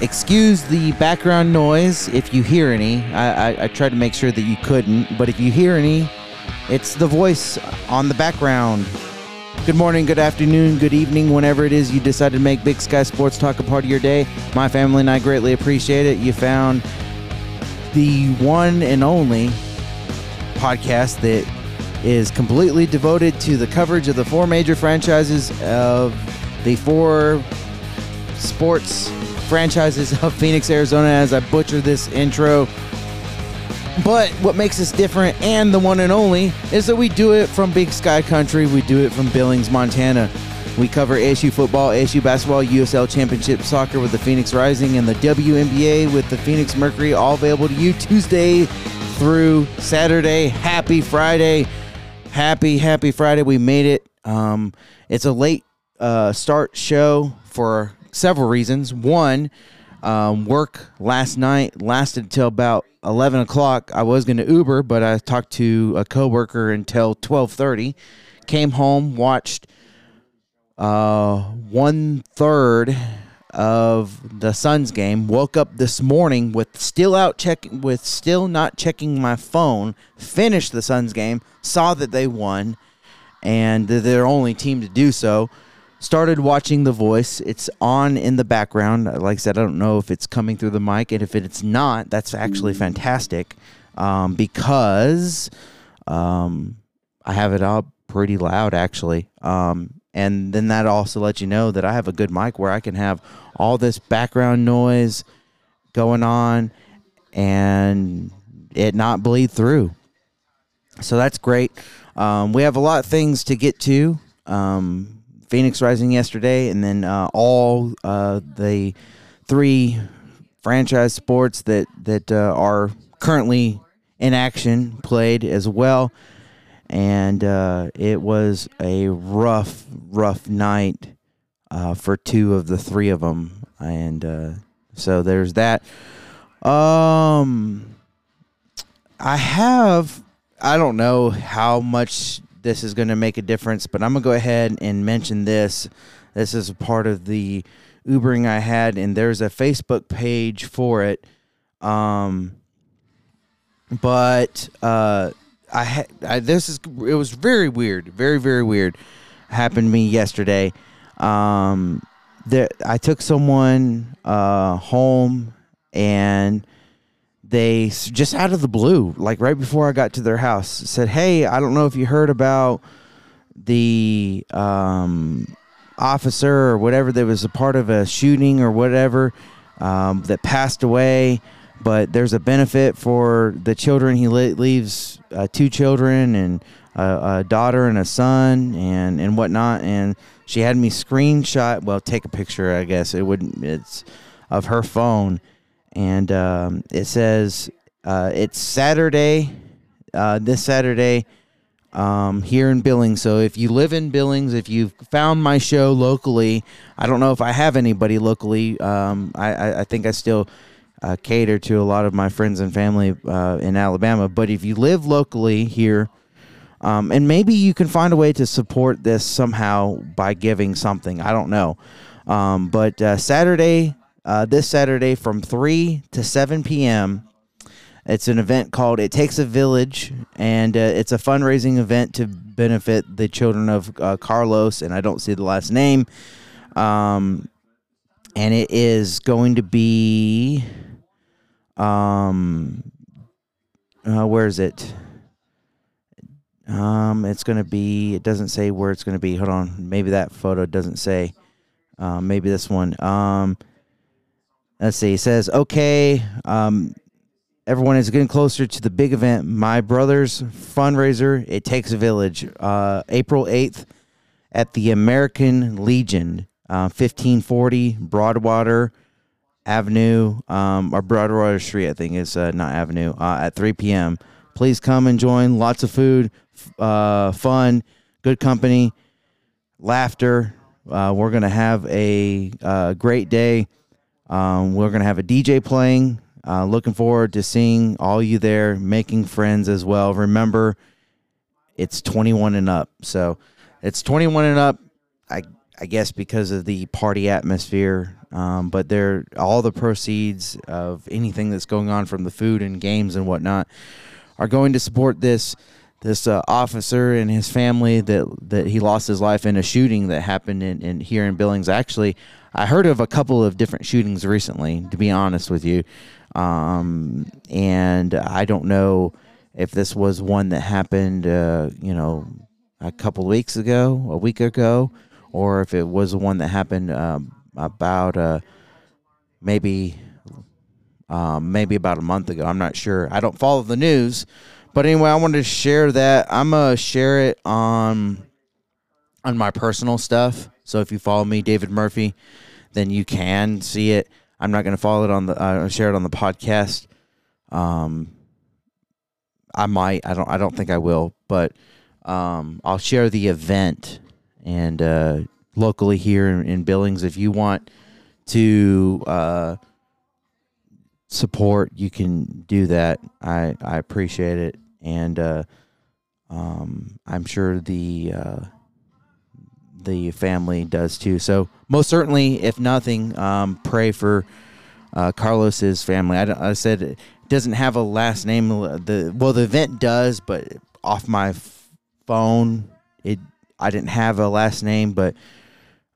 excuse the background noise if you hear any. I, I, I tried to make sure that you couldn't, but if you hear any, it's the voice on the background. Good morning, good afternoon, good evening, whenever it is you decide to make Big Sky Sports Talk a part of your day. My family and I greatly appreciate it. You found the one and only podcast that is completely devoted to the coverage of the four major franchises of the four sports franchises of Phoenix, Arizona, as I butcher this intro. But what makes us different and the one and only is that we do it from Big Sky Country. We do it from Billings, Montana. We cover ASU football, ASU basketball, USL Championship soccer with the Phoenix Rising, and the WNBA with the Phoenix Mercury, all available to you Tuesday through Saturday. Happy Friday. Happy, happy Friday. We made it. Um, it's a late uh, start show for several reasons. One, um, work last night lasted until about 11 o'clock. I was going to Uber, but I talked to a coworker until 12:30. Came home, watched uh, one third of the Suns game. Woke up this morning with still out checking, with still not checking my phone. Finished the Suns game, saw that they won, and they're their only team to do so. Started watching The Voice. It's on in the background. Like I said, I don't know if it's coming through the mic, and if it's not, that's actually fantastic um, because um, I have it up pretty loud, actually. Um, and then that also lets you know that I have a good mic where I can have all this background noise going on and it not bleed through. So that's great. Um, we have a lot of things to get to. Um, Phoenix Rising yesterday, and then uh, all uh, the three franchise sports that that uh, are currently in action played as well. And uh, it was a rough, rough night uh, for two of the three of them, and so there's that. Um, I have. I don't know how much this is going to make a difference, but I'm going to go ahead and mention this. This is a part of the Ubering I had, and there's a Facebook page for it. Um, but uh, I had I, this is it was very weird, very very weird. Happened to me yesterday. Um, there I took someone uh, home and they just out of the blue, like right before I got to their house, said, "Hey, I don't know if you heard about the um, officer or whatever that was a part of a shooting or whatever um, that passed away, but there's a benefit for the children. He leaves uh, two children and a, a daughter and a son and and whatnot, and she had me screenshot. Well, take a picture, I guess it wouldn't. It's of her phone." And um, it says uh, it's Saturday, uh, this Saturday, um, here in Billings. So if you live in Billings, if you've found my show locally, I don't know if I have anybody locally. Um, I, I, I, think I still uh, cater to a lot of my friends and family uh, in Alabama. But if you live locally here, um, and maybe you can find a way to support this somehow by giving something. I don't know. Um, but uh, Saturday, uh, this Saturday from 3 to 7 p.m. It's an event called It Takes a Village, and uh, it's a fundraising event to benefit the children of uh, Carlos, and I don't see the last name. Um, and it is going to be, um, uh, where is it? Um, it's going to be, it doesn't say where it's going to be. Hold on. Maybe that photo doesn't say. Uh, maybe this one. Um, Let's see. He says, okay, um, everyone is getting closer to the big event. My brother's fundraiser, It Takes a Village, uh, April 8th at the American Legion, uh, 1540 Broadwater Avenue, um, or Broadwater Street, I think is uh, not Avenue, uh, at 3 p.m. Please come and join. Lots of food, uh, fun, good company, laughter. Uh, we're going to have a great day. Um, we're going to have a DJ playing. Uh, looking forward to seeing all you there, making friends as well. Remember, it's 21 and up. So it's 21 and up. I I guess because of the party atmosphere Um, but they're all the proceeds of anything that's going on from the food and games and whatnot are going to support this this uh, officer and his family that that he lost his life in a shooting that happened in, in here in Billings. Actually, I heard of a couple of different shootings recently. To be honest with you, um, and I don't know if this was one that happened, uh, you know, a couple of weeks ago, a week ago, or if it was one that happened um, about uh, maybe um, maybe about a month ago. I'm not sure. I don't follow the news, but anyway, I wanted to share that. I'm gonna share it on on my personal stuff. So if you follow me, David Murphy, then you can see it. I'm not gonna follow it on the uh, share it on the podcast. Um, I might. I don't. I don't think I will, but um, I'll share the event and uh, locally here in, in, Billings. If you want to uh, support, you can do that. I I appreciate it, and uh, um, I'm sure the uh, the family does too. So most certainly, if nothing, um, pray for uh, Carlos's family. I, I said it doesn't have a last name. The well, the event does, but off my phone, it I didn't have a last name, but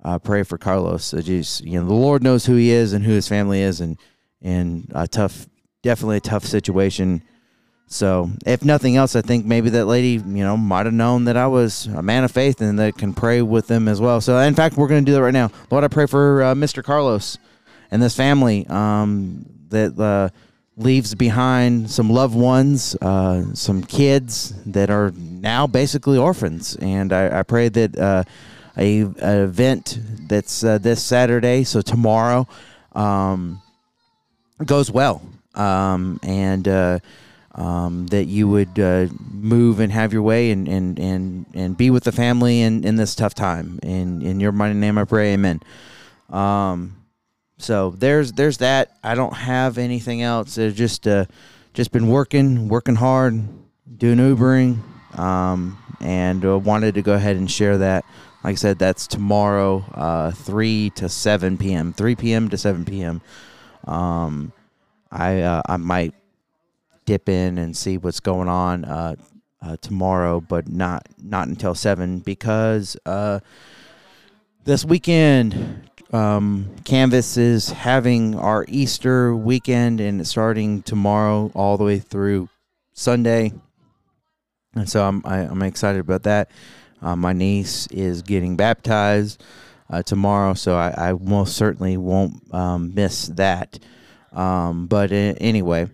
uh, pray for Carlos. So just you know, the Lord knows who he is and who his family is, and and a tough, definitely a tough situation. So, if nothing else, I think maybe that lady, you know, might have known that I was a man of faith and that can pray with them as well. So, in fact, we're going to do that right now. Lord, I pray for uh, Mr. Carlos and this family um, that uh, leaves behind some loved ones, uh, some kids that are now basically orphans. And I, I pray that uh, a, event that's uh, this Saturday, so tomorrow, um, goes well, um, and uh, um, that you would uh, move and have your way and, and, and, and be with the family in, in this tough time. In in your mighty name, I pray, Amen. Um, so there's there's that. I don't have anything else. It's just uh, just been working, working hard, doing Ubering, um, and uh, wanted to go ahead and share that. Like I said, that's tomorrow, uh, three to seven p.m. Three p.m. to seven p.m. Um, I uh, I might dip in and see what's going on uh, uh, tomorrow, but not not until seven because uh, this weekend um, Canvas is having our Easter weekend and it's starting tomorrow all the way through Sunday, and so I'm I, am i am excited about that. Uh, my niece is getting baptized uh, tomorrow, so I, I, most certainly won't um, miss that. Um, but anyway,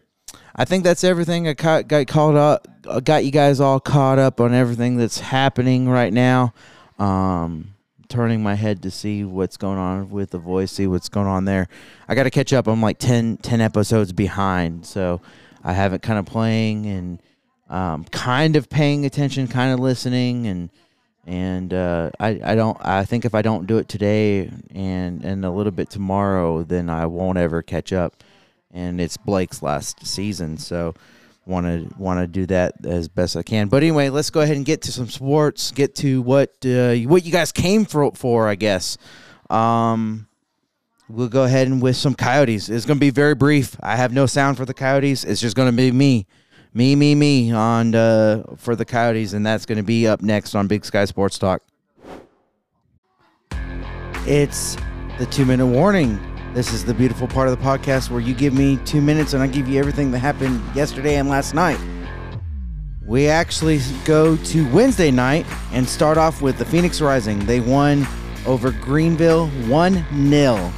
I think that's everything. I got, caught up, got you guys all caught up on everything that's happening right now. Um, turning my head to see what's going on with the voice, see what's going on there. I got to catch up. I'm like 10, 10 episodes behind, so I have it kind of playing and um, kind of paying attention, kind of listening, and and uh, I I don't I think if I don't do it today and and a little bit tomorrow, then I won't ever catch up. And it's Blake's last season, so want to want to do that as best I can. But anyway, let's go ahead and get to some sports. Get to what uh, what you guys came for, for I guess. Um, we'll go ahead and with some Coyotes. It's going to be very brief. I have no sound for the Coyotes. It's just going to be me me, me, me on uh, for the Coyotes, and that's going to be up next on Big Sky Sports Talk. It's the two minute warning. This is the beautiful part of the podcast where you give me two minutes and I give you everything that happened yesterday and last night. We actually go to Wednesday night and start off with the Phoenix Rising. They won over Greenville 1 0.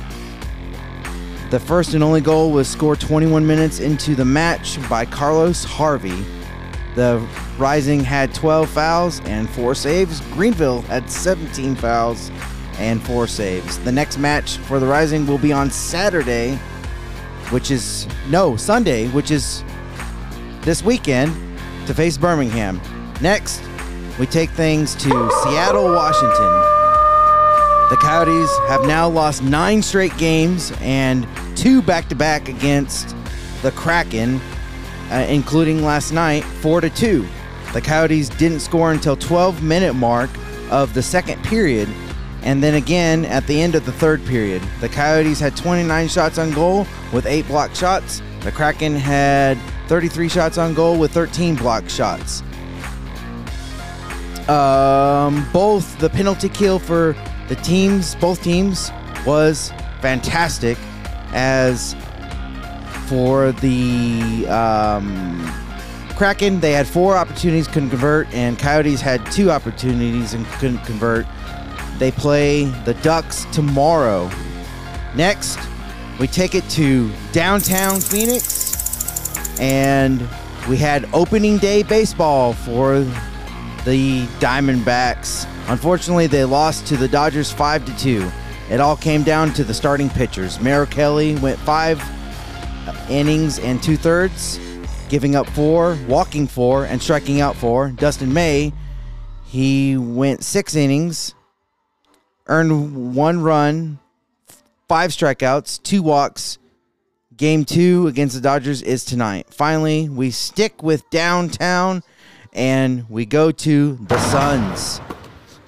The first and only goal was scored 21 minutes into the match by Carlos Harvey. The Rising had 12 fouls and 4 saves. Greenville had 17 fouls and 4 saves. The next match for the Rising will be on Saturday, which is no, Sunday, which is this weekend to face Birmingham. Next, we take things to Seattle, Washington. The Coyotes have now lost nine straight games and two back to back against the Kraken, uh, including last night, four to two. The Coyotes didn't score until 12 minute mark of the second period, And then again at the end of the third period, the Coyotes had 29 shots on goal with eight block shots. The Kraken had 33 shots on goal with 13 block shots. Um, both the penalty kill for the teams, both teams, was fantastic. As for the um, Kraken, they had four opportunities, couldn't convert, and Coyotes had two opportunities and couldn't convert. They play the Ducks tomorrow. Next, we take it to downtown Phoenix, and we had opening day baseball for the Diamondbacks. Unfortunately, they lost to the Dodgers 5 to 2. It all came down to the starting pitchers. Merrill Kelly went five innings and two thirds, giving up four, walking four, and striking out four. Dustin May, he went six innings, earned one run, five strikeouts, two walks. Game two against the Dodgers is tonight. Finally, we stick with downtown and we go to the Suns.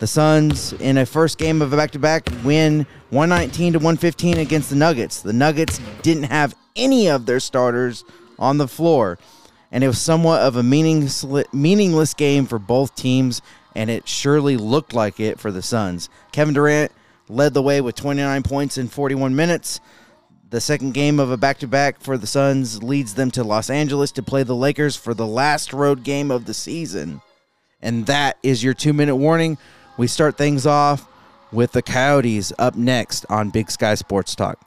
The Suns in a first game of a back-to-back win 119 to 115 against the Nuggets. The Nuggets didn't have any of their starters on the floor, and it was somewhat of a meaningless, meaningless game for both teams, and it surely looked like it for the Suns. Kevin Durant led the way with 29 points in 41 minutes. The second game of a back to back for the Suns leads them to Los Angeles to play the Lakers for the last road game of the season. And that is your two minute warning. We start things off with the Coyotes up next on Big Sky Sports Talk.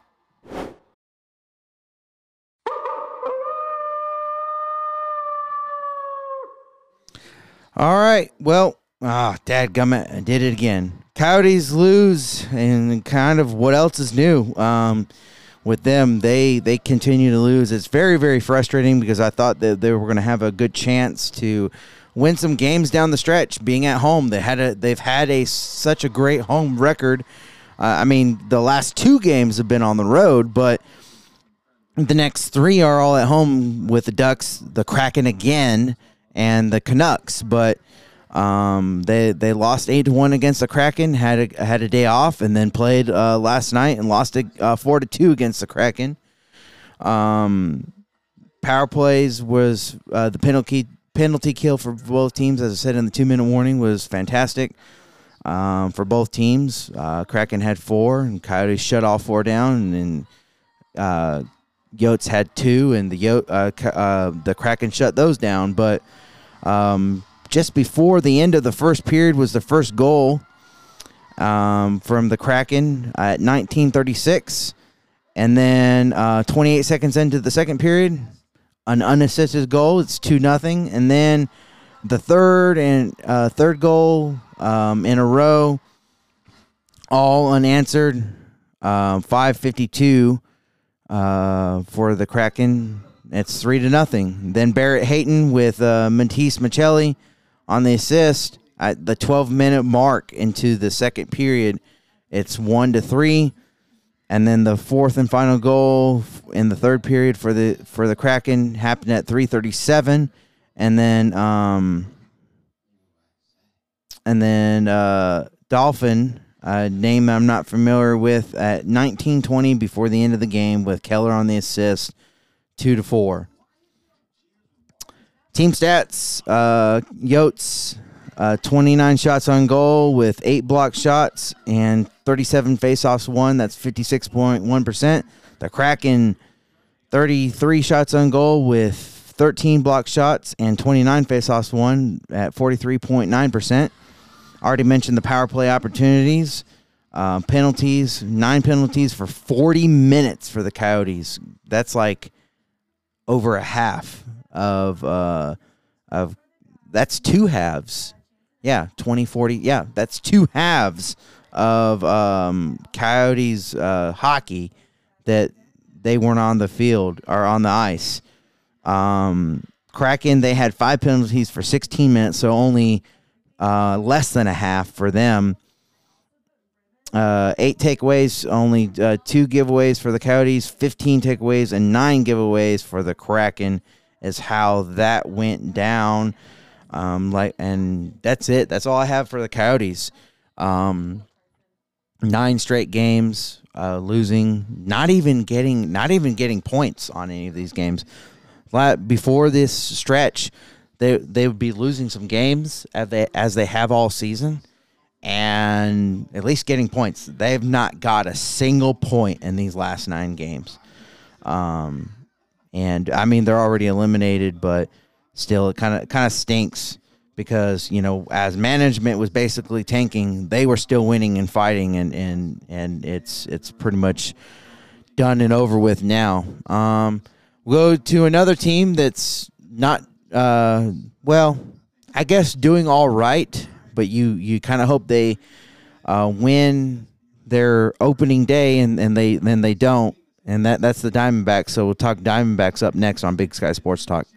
All right. Well, ah, dad gummit, I did it again. Coyotes lose, and kind of what else is new? Um, with them, they they continue to lose. It's very very frustrating because I thought that they were going to have a good chance to win some games down the stretch. Being at home, they had a they've had a such a great home record. Uh, I mean, the last two games have been on the road, but the next three are all at home with the Ducks, the Kraken again, and the Canucks. But um, they they lost eight to one against the Kraken. Had a had a day off, and then played uh, last night and lost a, uh, four to two against the Kraken. Um, power plays was uh, the penalty penalty kill for both teams. As I said in the two minute warning, was fantastic um, for both teams. Uh, Kraken had four, and Coyotes shut all four down, and uh, Yotes had two, and the Yo- uh, uh, the Kraken shut those down. But um, just before the end of the first period was the first goal um, from the Kraken at 1936. And then uh, 28 seconds into the second period, an unassisted goal. It's 2 nothing. And then the third and uh, third goal um, in a row, all unanswered. Uh, 552 uh, for the Kraken. It's 3 to nothing. Then Barrett Hayton with uh, Matias Maccelli on the assist at the 12 minute mark into the second period. It's one to three, and then the fourth and final goal in the third period for the for the Kraken happened at 3:37, and then um and then uh, Dolphin. A name I'm not familiar with at 1920 before the end of the game with Keller on the assist, two to four. Team stats: uh, Yotes, uh, 29 shots on goal with eight block shots and 37 faceoffs won. That's 56.1 percent. The Kraken, 33 shots on goal with 13 block shots and 29 faceoffs won at 43.9 percent. Already mentioned the power play opportunities. Uh, penalties, nine penalties for 40 minutes for the Coyotes. That's like over a half of uh, of that's two halves. Yeah, 20, 40. Yeah, that's two halves of um, Coyotes uh, hockey that they weren't on the field or on the ice. Um, Kraken, they had five penalties for 16 minutes, so only uh, less than a half for them. Uh, eight takeaways, only uh, two giveaways for the Coyotes, 15 takeaways, and nine giveaways for the Kraken is how that went down. Um, like, and that's it. That's all I have for the Coyotes. Um, nine straight games uh, losing, not even getting not even getting points on any of these games. Before this stretch, they they would be losing some games as they as they have all season, and at least getting points. They have not got a single point in these last nine games. Um, and I mean they're already eliminated, but still it kind of kind of stinks because you know as management was basically tanking, they were still winning and fighting, and and and it's it's pretty much done and over with now. Um, go to another team that's not uh, well, I guess doing all right, but you you kind of hope they uh, win their opening day and, and they then they don't, and that that's the Diamondbacks. So we'll talk Diamondbacks up next on Big Sky Sports Talk.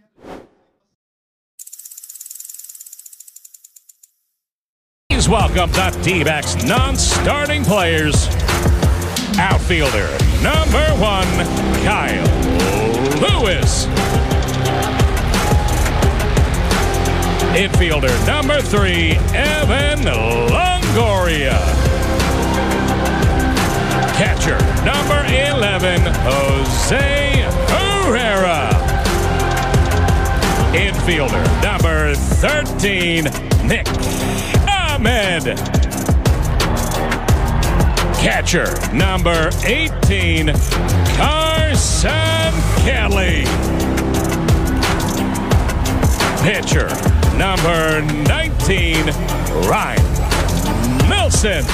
Please welcome the D-backs non-starting players. Outfielder number one, Kyle Lewis. Infielder number three, Evan Longoria. Catcher number 11, Jose Herrera. Infielder number 13, Nick Ahmed. Catcher number 18, Carson Kelly. Pitcher number 19, Ryne Nelson.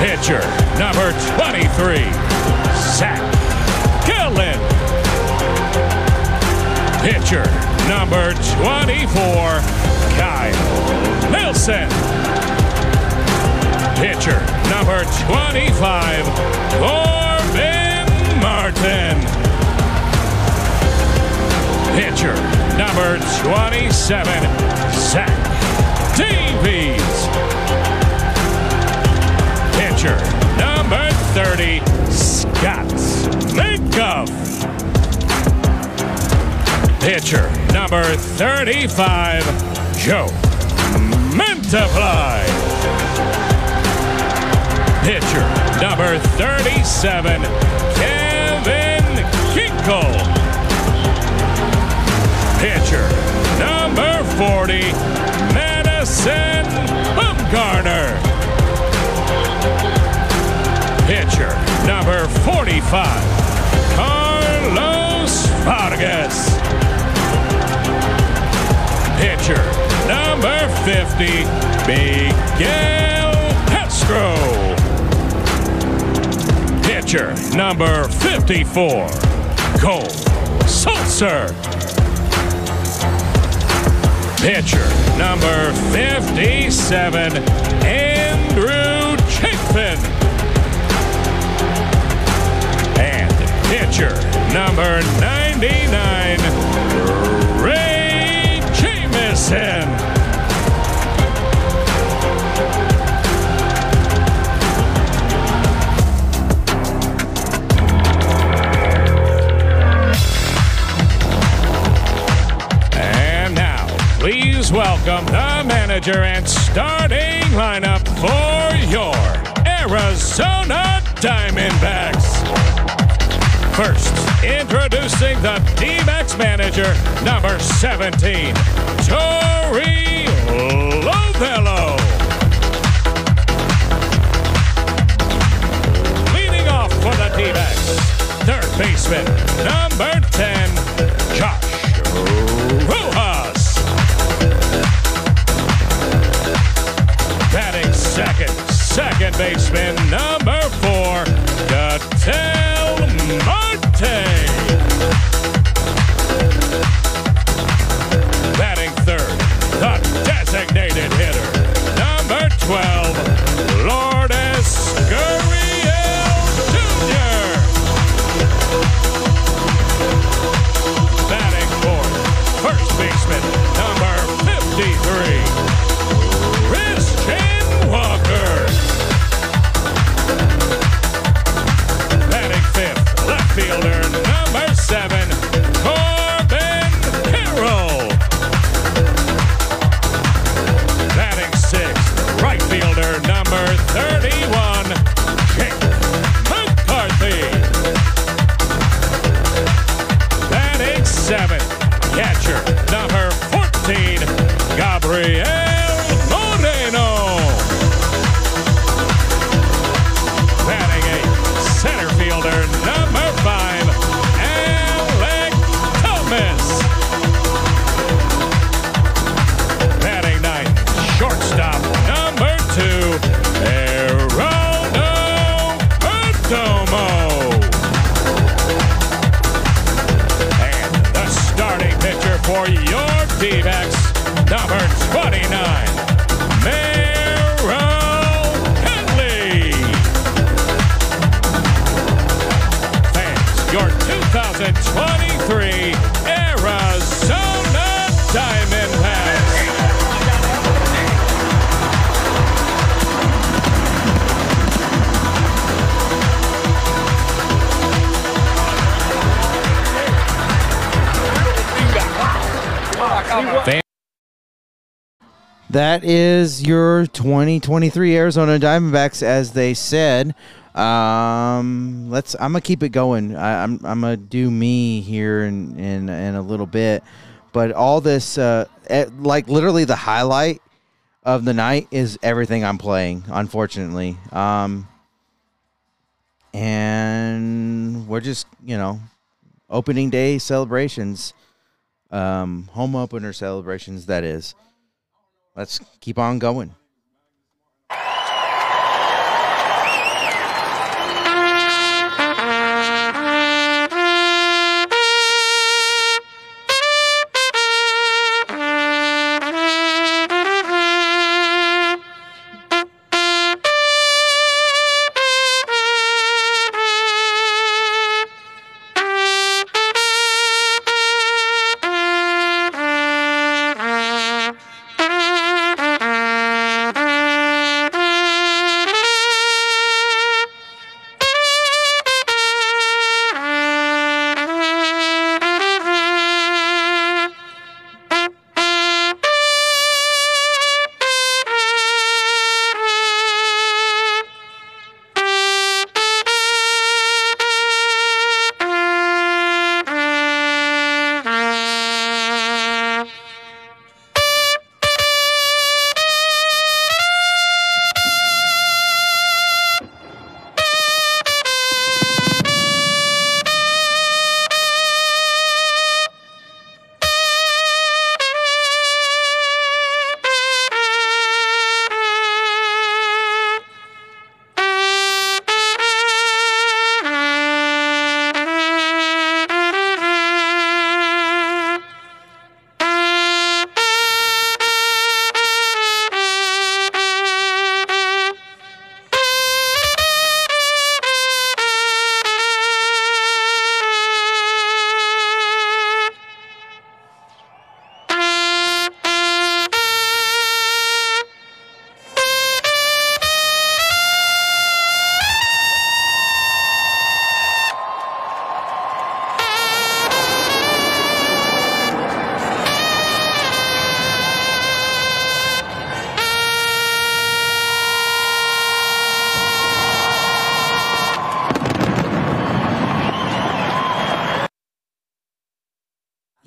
Pitcher number 23, Zach Gallen. Pitcher number 24, Kyle Nelson. Pitcher number 25, Corbin Martin. Pitcher number 27, Zach Davies. Pitcher number 30, Scott McGough. Pitcher number 35, Joe Mantiply. Pitcher number 37, Kevin Ginkel. Pitcher number 40, Madison Bumgarner. 45, Carlos Vargas. Pitcher number 50, Miguel Castro. Pitcher number 54, Cole Sulser. Pitcher number 57, pitcher number 99, Drey Jameson. And now, please welcome the manager and starting lineup for your Arizona Diamondbacks. First, introducing the D-backs manager, number 17, Torey Lovullo. Leading off for the D-backs, third baseman, number 10, Josh Rojas. Batting second, second baseman, number four, Ketel Marte. Batting third, the designated hitter, number 12, Lourdes Gurriel Jr. Batting fourth, first baseman, your That is your 2023 Arizona Diamondbacks, as they said. Um, let's. I'm gonna keep it going. I, I'm. I'm gonna do me here in in in a little bit, but all this, uh, eh, like literally the highlight of the night is everything I'm playing. Unfortunately, um, and we're just you know, opening day celebrations, um, home opener celebrations. That is let's keep on going.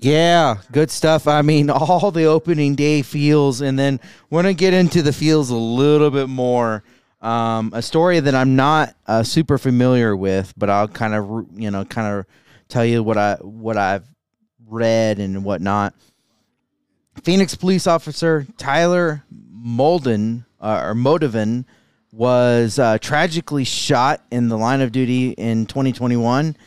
Yeah, good stuff. I mean, all the opening day feels, and then we're gonna get into the feels a little bit more. Um, a story that I'm not uh, super familiar with, but I'll kind of you know kind of tell you what I what I've read and whatnot. Phoenix police officer Tyler Molden uh, or Motivan was uh, tragically shot in the line of duty in 2021.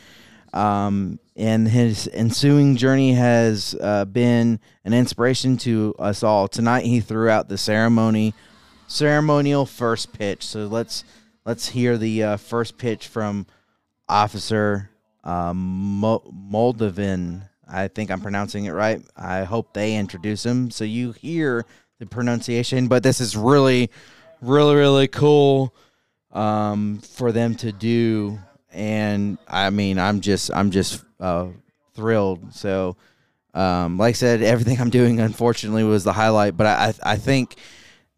Um, and his ensuing journey has uh, been an inspiration to us all. Tonight, he threw out the ceremony, ceremonial first pitch. So let's let's hear the uh, first pitch from Officer um, Mo- Moldovan. I think I'm pronouncing it right. I hope they introduce him so you hear the pronunciation. But this is really, really, really cool um, for them to do. And I mean, I'm just, I'm just uh, thrilled. So, um, like I said, everything I'm doing, unfortunately, was the highlight. But I, I think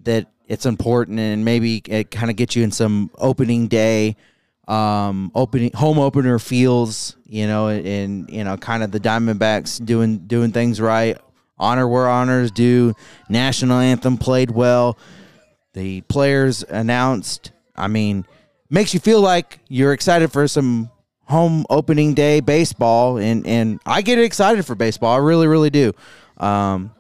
that it's important, and maybe it kind of gets you in some opening day um, opening home opener feels, you know, and you know, kind of the Diamondbacks doing doing things right. Honor where honors due. National anthem played well. The players announced. I mean, makes you feel like you're excited for some home opening day baseball, and and I get excited for baseball. I really, really do. Um,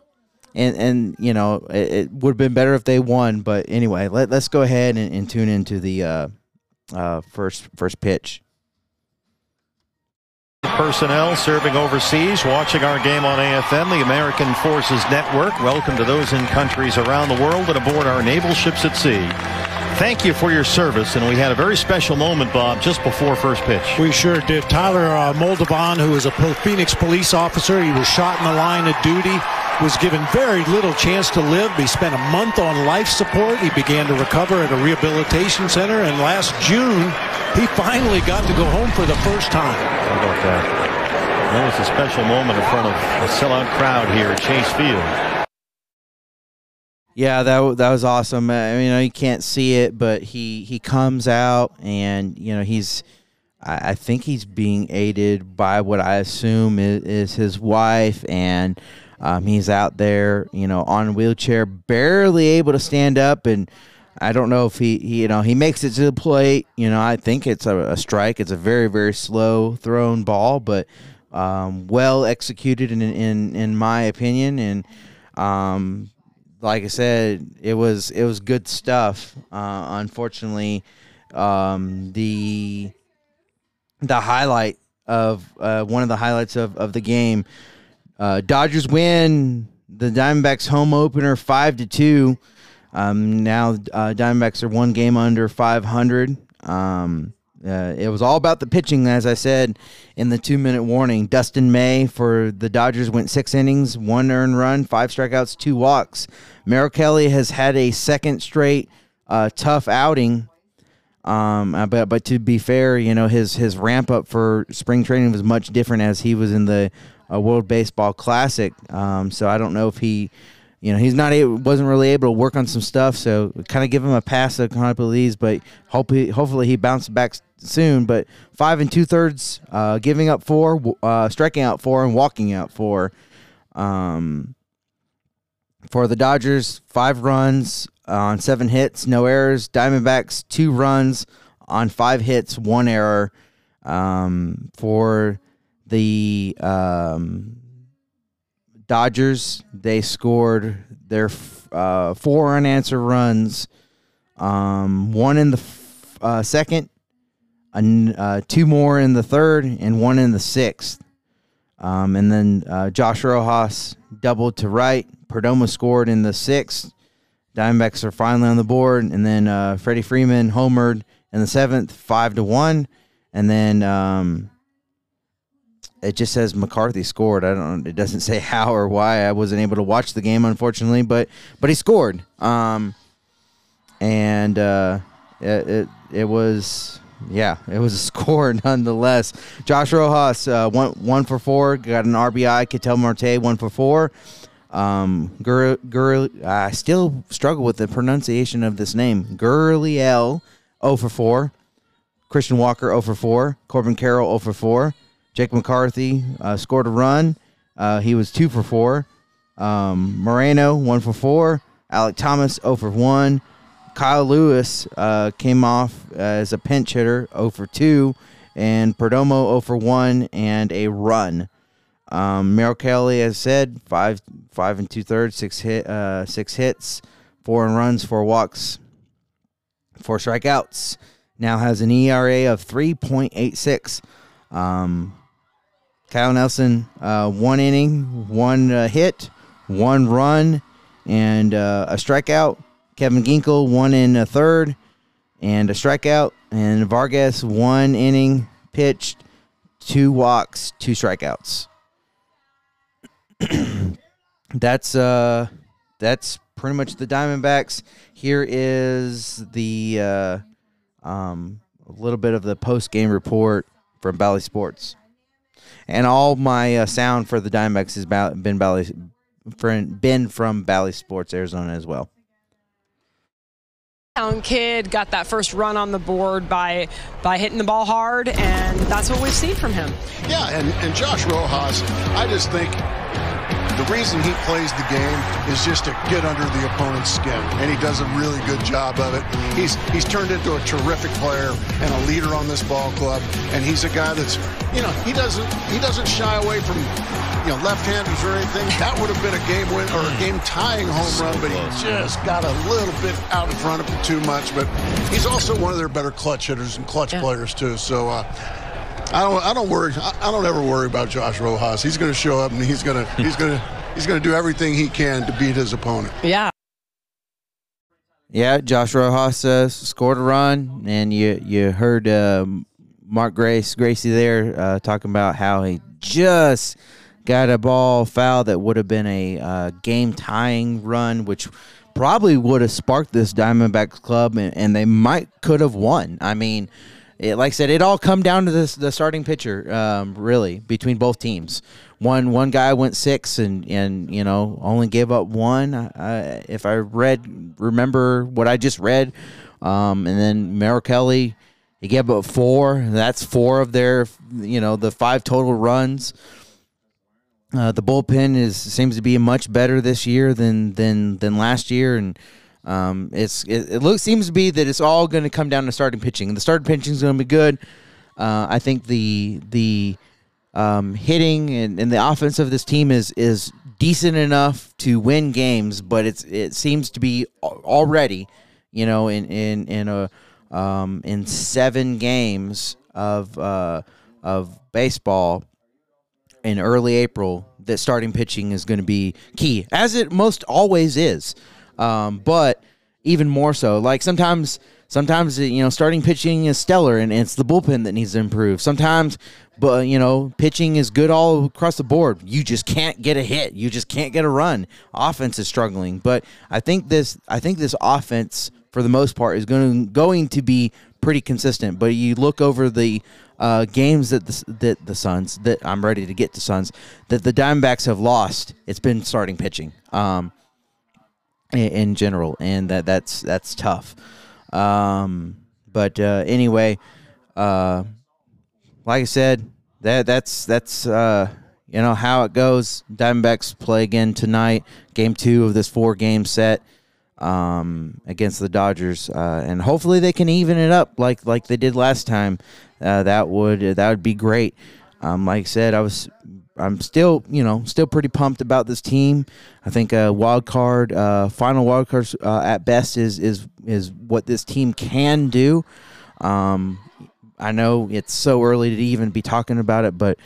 and and you know, it, it would have been better if they won. But anyway, let, let's go ahead and, and tune into the. Uh, uh, first first pitch. Personnel serving overseas, watching our game on AFN, the American Forces Network. Welcome to those in countries around the world and aboard our naval ships at sea. Thank you for your service, and we had a very special moment, Bob, just before first pitch. We sure did. Tyler uh, Moldovan, who is a Phoenix police officer, he was shot in the line of duty was given very little chance to live. He spent a month on life support. He began to recover at a rehabilitation center, and last June, he finally got to go home for the first time. How about that? That was a special moment in front of a sellout crowd here at Chase Field. Yeah, that that was awesome. I mean, you know, you can't see it, but he he comes out and you know he's. I, think he's being aided by what I assume is, is his wife, and um, he's out there, you know, on a wheelchair, barely able to stand up, and I don't know if he, he you know, he makes it to the plate. You know, I think it's a, a strike. It's a very, very slow thrown ball, but um, well executed in, in in my opinion. And um, like I said, it was it was good stuff. Uh, unfortunately, um, the the highlight of uh, one of the highlights of, of the game uh, Dodgers win the Diamondbacks home opener five to two. Um, now uh, Diamondbacks are one game under 500. Um, uh, it was all about the pitching, as I said in the two minute warning. Dustin May for the Dodgers went six innings, one earned run, five strikeouts, two walks. Merrill Kelly has had a second straight uh, tough outing. Um, uh, but but to be fair, you know his his ramp up for spring training was much different as he was in the a World Baseball Classic. Um, so I don't know if he, you know, he's not able, wasn't really able to work on some stuff. So kind of give him a pass to Connor but hope he, hopefully he bounces back soon. But five and two thirds, uh, giving up four, uh, striking out four, and walking out four. Um, for the Dodgers, five runs on seven hits, no errors. Diamondbacks, two runs on five hits, one error. Um, for the um, Dodgers, they scored their uh, four unanswered runs, um, one in the f- uh, second, uh, two more in the third, and one in the sixth. Um, and then uh, Josh Rojas doubled to right. Perdomo scored in the sixth. Diamondbacks are finally on the board, and then uh, Freddie Freeman homered in the seventh, five to one, and then um, it just says McCarthy scored. I don't. It doesn't say how or why. I wasn't able to watch the game, unfortunately, but but he scored. Um, and uh, it, it, it was yeah, it was a score nonetheless. Josh Rojas uh, one one for four, got an RBI. Ketel Marte one for four. Um, Gur, Gur, I still struggle with the pronunciation of this name. Gurriel 0 for 4. Christian Walker 0 for 4. Corbin Carroll 0 for 4. Jake McCarthy uh, scored a run. Uh, he was two for four. Um, Moreno one for four. Alek Thomas 0 for one. Kyle Lewis uh, came off as a pinch hitter 0 for two, and Perdomo 0 for one and a run. Um, Merrill Kelly, as said, five five and two thirds, six hit, uh, six hits, four runs, four walks, four strikeouts. Now has an ERA of three point eight six. Um, Kyle Nelson, uh, one inning, one uh, hit, one run, and uh, a strikeout. Kevin Ginkel, one in a third, and a strikeout. And Vargas, one inning, pitched, two walks, two strikeouts. that's uh, that's pretty much the Diamondbacks. Here is the uh, um, a little bit of the post game report from Bally Sports and all my uh, sound for the Diamondbacks has been Bally, been from Bally Sports Arizona as well. Young kid got that first run on the board by by hitting the ball hard, and that's what we've seen from him. Yeah, and, and Josh Rojas, I just think the reason he plays the game is just to get under the opponent's skin, and he does a really good job of it. He's he's turned into a terrific player and a leader on this ball club, and he's a guy that's, you know, he doesn't he doesn't shy away from, you know, left-handers or anything. That would have been a game win or a game tying home run, but he just got a little bit out in front of it too much. But he's also one of their better clutch hitters and clutch Yeah. players too. So. Uh, I don't. I don't worry. I, I don't ever worry about Josh Rojas. He's going to show up and he's going to. He's going to. He's going to do everything he can to beat his opponent. Yeah. Yeah, Josh Rojas uh, scored a run, and you you heard um, Mark Grace Gracie there uh, talking about how he just got a ball foul that would have been a uh, game tying run, which probably would have sparked this Diamondbacks club, and, and they might could have won. I mean, it, like I said, it all come down to this the starting pitcher, um, really, between both teams. One one guy went six and and you know only gave up one. Uh, if I read remember what I just read, um, and then Merrill Kelly he gave up four. That's four of their you know the five total runs. Uh, the bullpen is seems to be much better this year than than than last year, and um, it's it, it looks seems to be that it's all going to come down to starting pitching. The starting pitching is going to be good. Uh, I think the the um, hitting and, and the offense of this team is is decent enough to win games, but it's it seems to be already, you know, in in in a um, in seven games of uh, of baseball in early April that starting pitching is going to be key, as it most always is. Um, but even more so, like sometimes, sometimes you know, starting pitching is stellar, and it's the bullpen that needs to improve. Sometimes, but you know, pitching is good all across the board. You just can't get a hit. You just can't get a run. Offense is struggling, but I think this, I think this offense for the most part is going to going to be pretty consistent. But you look over the uh, games that the that the Suns that I'm ready to get to Suns that the Diamondbacks have lost. It's been starting pitching um, in, general, and that that's that's tough. Um, but uh, anyway, uh, like I said, that that's that's uh, you know how it goes. Diamondbacks play again tonight, game two of this four game set um, against the Dodgers, uh, and hopefully they can even it up like like they did last time. Uh, that would that would be great. Um, like I said, I was I'm still you know still pretty pumped about this team. I think a wild card, uh, final wild card uh, at best is is is what this team can do. Um, I know it's so early to even be talking about it, but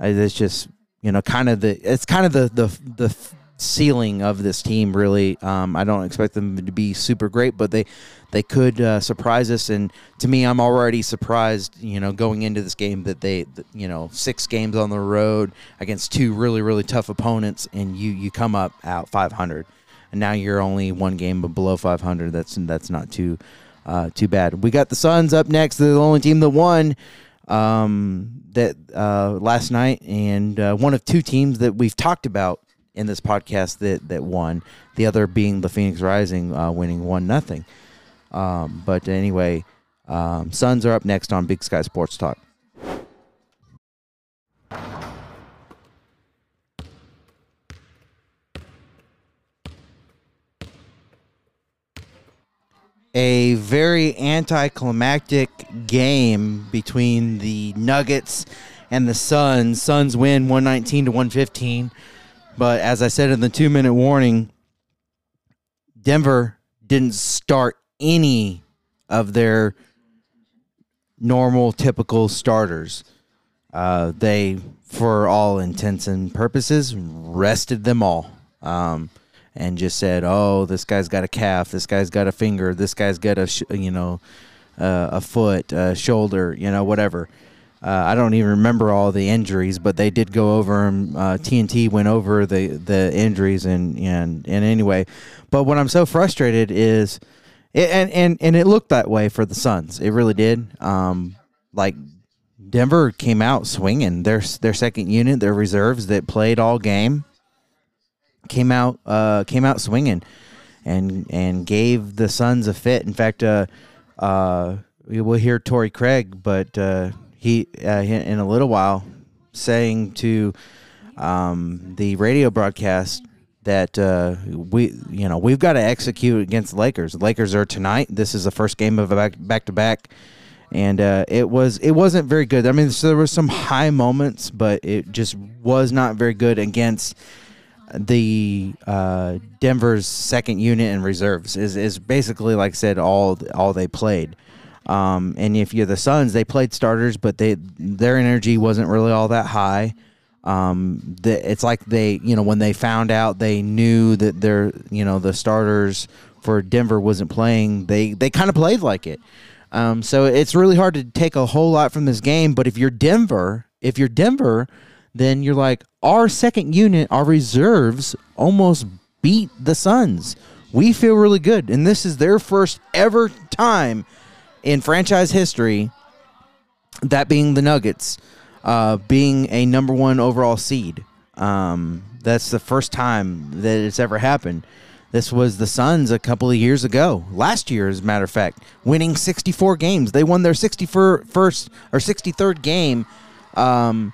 uh, it's just you know kind of the it's kind of the the the ceiling of this team. Really, um, I don't expect them to be super great, but they they could uh, surprise us. And to me, I'm already surprised. You know, going into this game that they you know six games on the road against two really really tough opponents, and you you come up out 500, and now you're only one game below 500. That's that's not too uh, too bad. We got the Suns up next. They're the only team that won um, that uh, last night, and uh, one of two teams that we've talked about in this podcast that that won. The other being the Phoenix Rising, uh, winning one nothing. Um, but anyway, um, Suns are up next on Big Sky Sports Talk. a very anticlimactic game between the Nuggets and the Suns. Suns win 119 to 115. But as I said in the two minute warning, Denver didn't start any of their normal, typical starters. Uh, they, for all intents and purposes, rested them all. Um, and just said, "Oh, this guy's got a calf. This guy's got a finger. This guy's got a sh- you know uh, a foot, a shoulder, you know, whatever." Uh, I don't even remember all the injuries, but they did go over them. Uh, TNT went over the the injuries and and and anyway. But what I'm so frustrated is, and and and it looked that way for the Suns. It really did. Um, like Denver came out swinging. Their their second unit, their reserves that played all game came out uh, came out swinging, and and gave the Suns a fit. In fact, uh, uh, we will hear Torrey Craig, but uh, he uh, in a little while saying to um, the radio broadcast that uh, we you know we've got to execute against the Lakers. The Lakers are tonight. This is the first game of a back back to back, and uh, it was it wasn't very good. I mean, so there were some high moments, but it just was not very good against the uh, Denver's second unit and reserves. Is is basically like I said all all they played. Um, and if you're the Suns, they played starters, but they their energy wasn't really all that high. Um, the, it's like they, you know, when they found out, they knew that their, you know, the starters for Denver wasn't playing. They they kind of played like it. Um, so it's really hard to take a whole lot from this game. But if you're Denver, if you're Denver, then you're like our second unit, our reserves almost beat the Suns. We feel really good, and this is their first ever time in franchise history. That being the Nuggets uh, being a number one overall seed. Um, that's the first time that it's ever happened. This was the Suns a couple of years ago, last year, as a matter of fact, winning 64 games. They won their 61st or 63rd game um,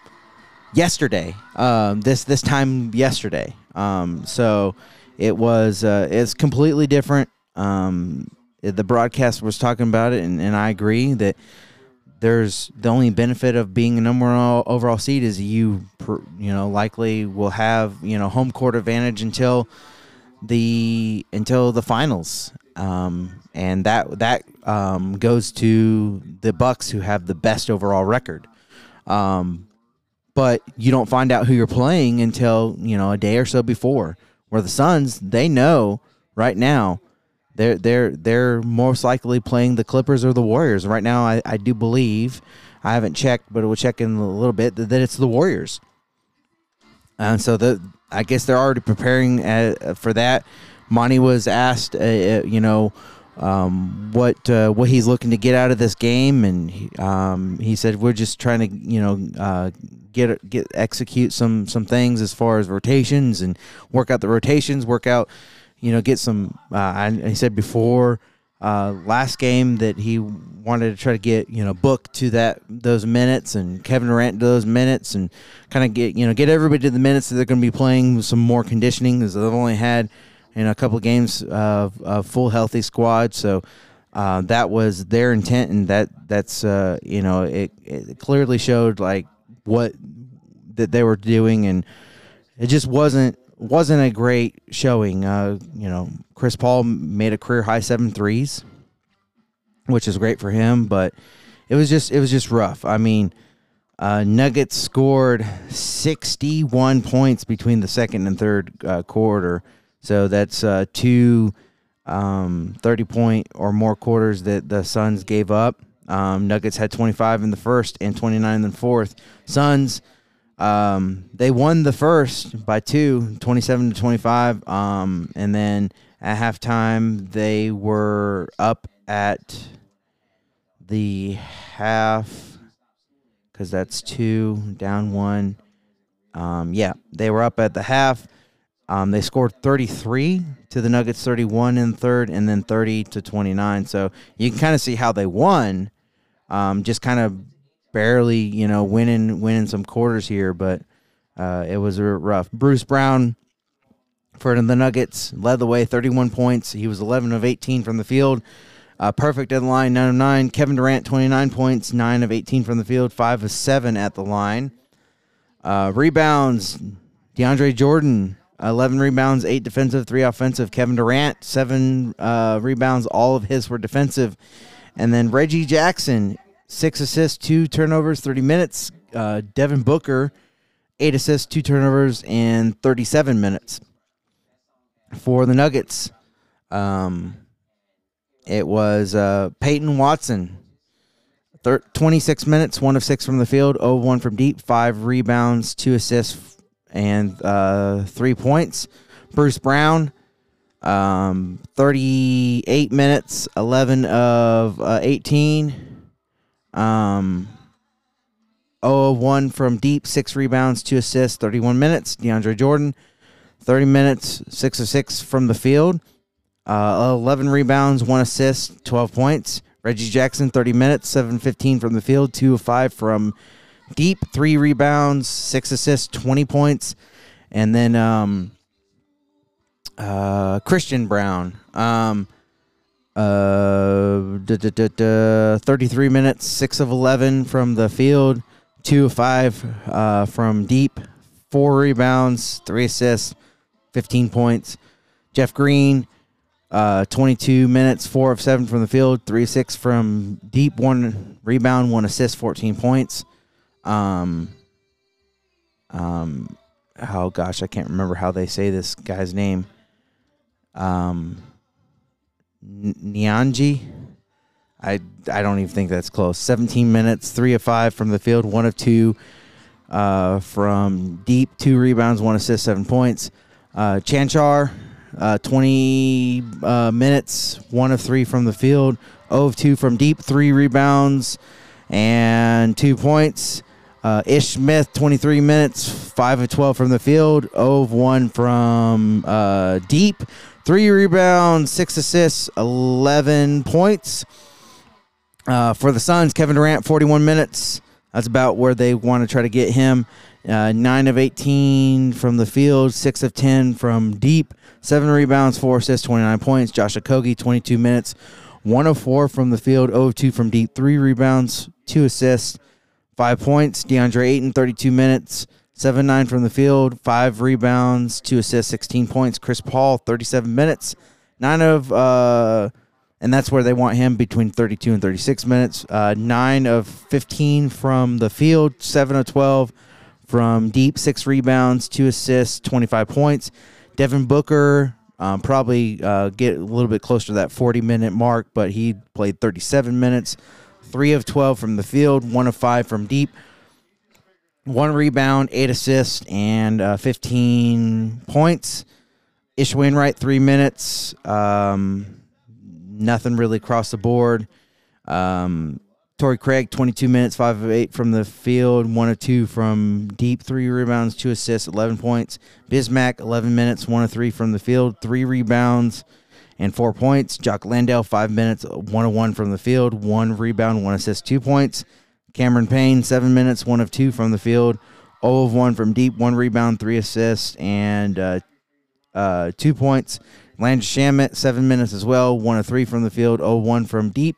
yesterday. Um, this this time yesterday. Um, so it was uh, it's completely different. Um, the broadcast was talking about it, and, and I agree that there's the only benefit of being a number one overall seed is you you know likely will have you know home court advantage until the until the finals. Um, and that that um, goes to the bucks who have the best overall record. Um, but you don't find out who you're playing until you know a day or so before. Where the suns they know right now they're they're they're most likely playing the Clippers or the Warriors right now. I, I do believe I haven't checked, but we'll check in a little bit that, it's the Warriors. And so the I guess they're already preparing uh, for that. Monty was asked, uh, uh, you know, um, what uh, what he's looking to get out of this game, and he, um, he said we're just trying to, you know, uh, get get execute some some things as far as rotations and work out the rotations, work out you know, get some. Uh, I, he said before uh, last game that he wanted to try to get you know book to that those minutes and Kevin Durant to those minutes and kind of get you know get everybody to the minutes that they're going to be playing with some more conditioning because they've only had you know a couple of games of, of full healthy squad so. Uh, that was their intent, and that that's uh, you know it, it clearly showed like what that they were doing, and it just wasn't wasn't a great showing. Uh, you know, Chris Paul made a career high seven threes, which is great for him, but it was just it was just rough. I mean, uh, Nuggets scored 61 points between the second and third uh, quarter, so that's uh, two um, 30 point or more quarters that the Suns gave up. Um, Nuggets had 25 in the first and 29 in the fourth. Suns um, they won the first by two, 27 to 25. Um, and then at halftime, they were up at the half because that's two, down one. Um, yeah, they were up at the half. Um, they scored 33 to the Nuggets, 31 in third, and then 30 to 29. So you can kind of see how they won. Um, just kind of barely, you know, winning winning some quarters here, but uh, it was rough. Bruce Brown for the Nuggets led the way, 31 points. He was 11 of 18 from the field. Uh, perfect at the line, 9 of 9. Kevin Durant, 29 points, 9 of 18 from the field, 5 of 7 at the line. Uh, rebounds, DeAndre Jordan, 11 rebounds, 8 defensive, 3 offensive. Kevin Durant, 7 uh, rebounds, all of his were defensive. And then Reggie Jackson, six assists, two turnovers, 30 minutes. Uh, Devin Booker, eight assists, two turnovers, and 37 minutes. For the Nuggets, um, it was uh, Peyton Watson, thir- 26 minutes, one of six from the field, 0 1 from deep, five rebounds, two assists, and uh, three points. Bruce Brown, um, 38 minutes, 11 of uh, 18 um, 0 of 1 from deep, 6 rebounds, 2 assists, 31 minutes. DeAndre Jordan, 30 minutes, 6 of 6 from the field. uh, 11 rebounds, one assist, 12 points. Reggie Jackson, 30 minutes, 7-15 from the field, 2 of 5 from deep, 3 rebounds, 6 assists, 20 points. And then um, uh, Christian Braun, um, uh, duh, duh, duh, duh, 33 minutes, 6 of 11 from the field, 2 of 5 uh, from deep, 4 rebounds, 3 assists, 15 points. Jeff Green, uh, 22 minutes, four of seven from the field, three of six from deep, one rebound, one assist, 14 points. Um, um, oh gosh, I can't remember how they say this guy's name. Um, Nyanji. I I don't even think that's close. 17 minutes, three of five from the field, one of two uh, from deep, two rebounds, one assist, seven points. Uh, Cancar, uh, 20 uh, minutes, one of three from the field, 0 of two from deep, three rebounds, and two points. Uh, Ish Smith, 23 minutes, 5 of 12 from the field, 0 of 1 from uh, deep, three rebounds, six assists, 11 points. Uh, for the Suns, Kevin Durant, 41 minutes. That's about where they want to try to get him. Uh, 9 of 18 from the field, 6 of 10 from deep, 7 rebounds, 4 assists, 29 points. Josh Okogie, 22 minutes, 1 of 4 from the field, 0 of 2 from deep, 3 rebounds, 2 assists, 5 points. DeAndre Ayton, 32 minutes, 7 9 from the field, 5 rebounds, 2 assists, 16 points. Chris Paul, 37 minutes, 9 of, uh, and that's where they want him between 32 and 36 minutes. Uh, 9 of 15 from the field, 7 of 12 from deep, 6 rebounds, 2 assists, 25 points. Devin Booker um, probably uh, get a little bit closer to that 40 minute mark, but he played 37 minutes, 3 of 12 from the field, 1 of 5 from deep one rebound, eight assists, and uh, 15 points. Ish Wainright, three minutes. Um, nothing really across the board. Um, Torrey Craig, 22 minutes, five of eight from the field, one of two from deep, three rebounds, two assists, 11 points. Bismack, 11 minutes, one of three from the field, three rebounds, and four points. Jock Landale, five minutes, one of one from the field, one rebound, one assist, two points. Cameron Payne, seven minutes, one of two from the field, 0 of one from deep, one rebound, three assists, and uh, uh, two points. Landry Shamet, seven minutes as well, one of three from the field, 0 1 from deep,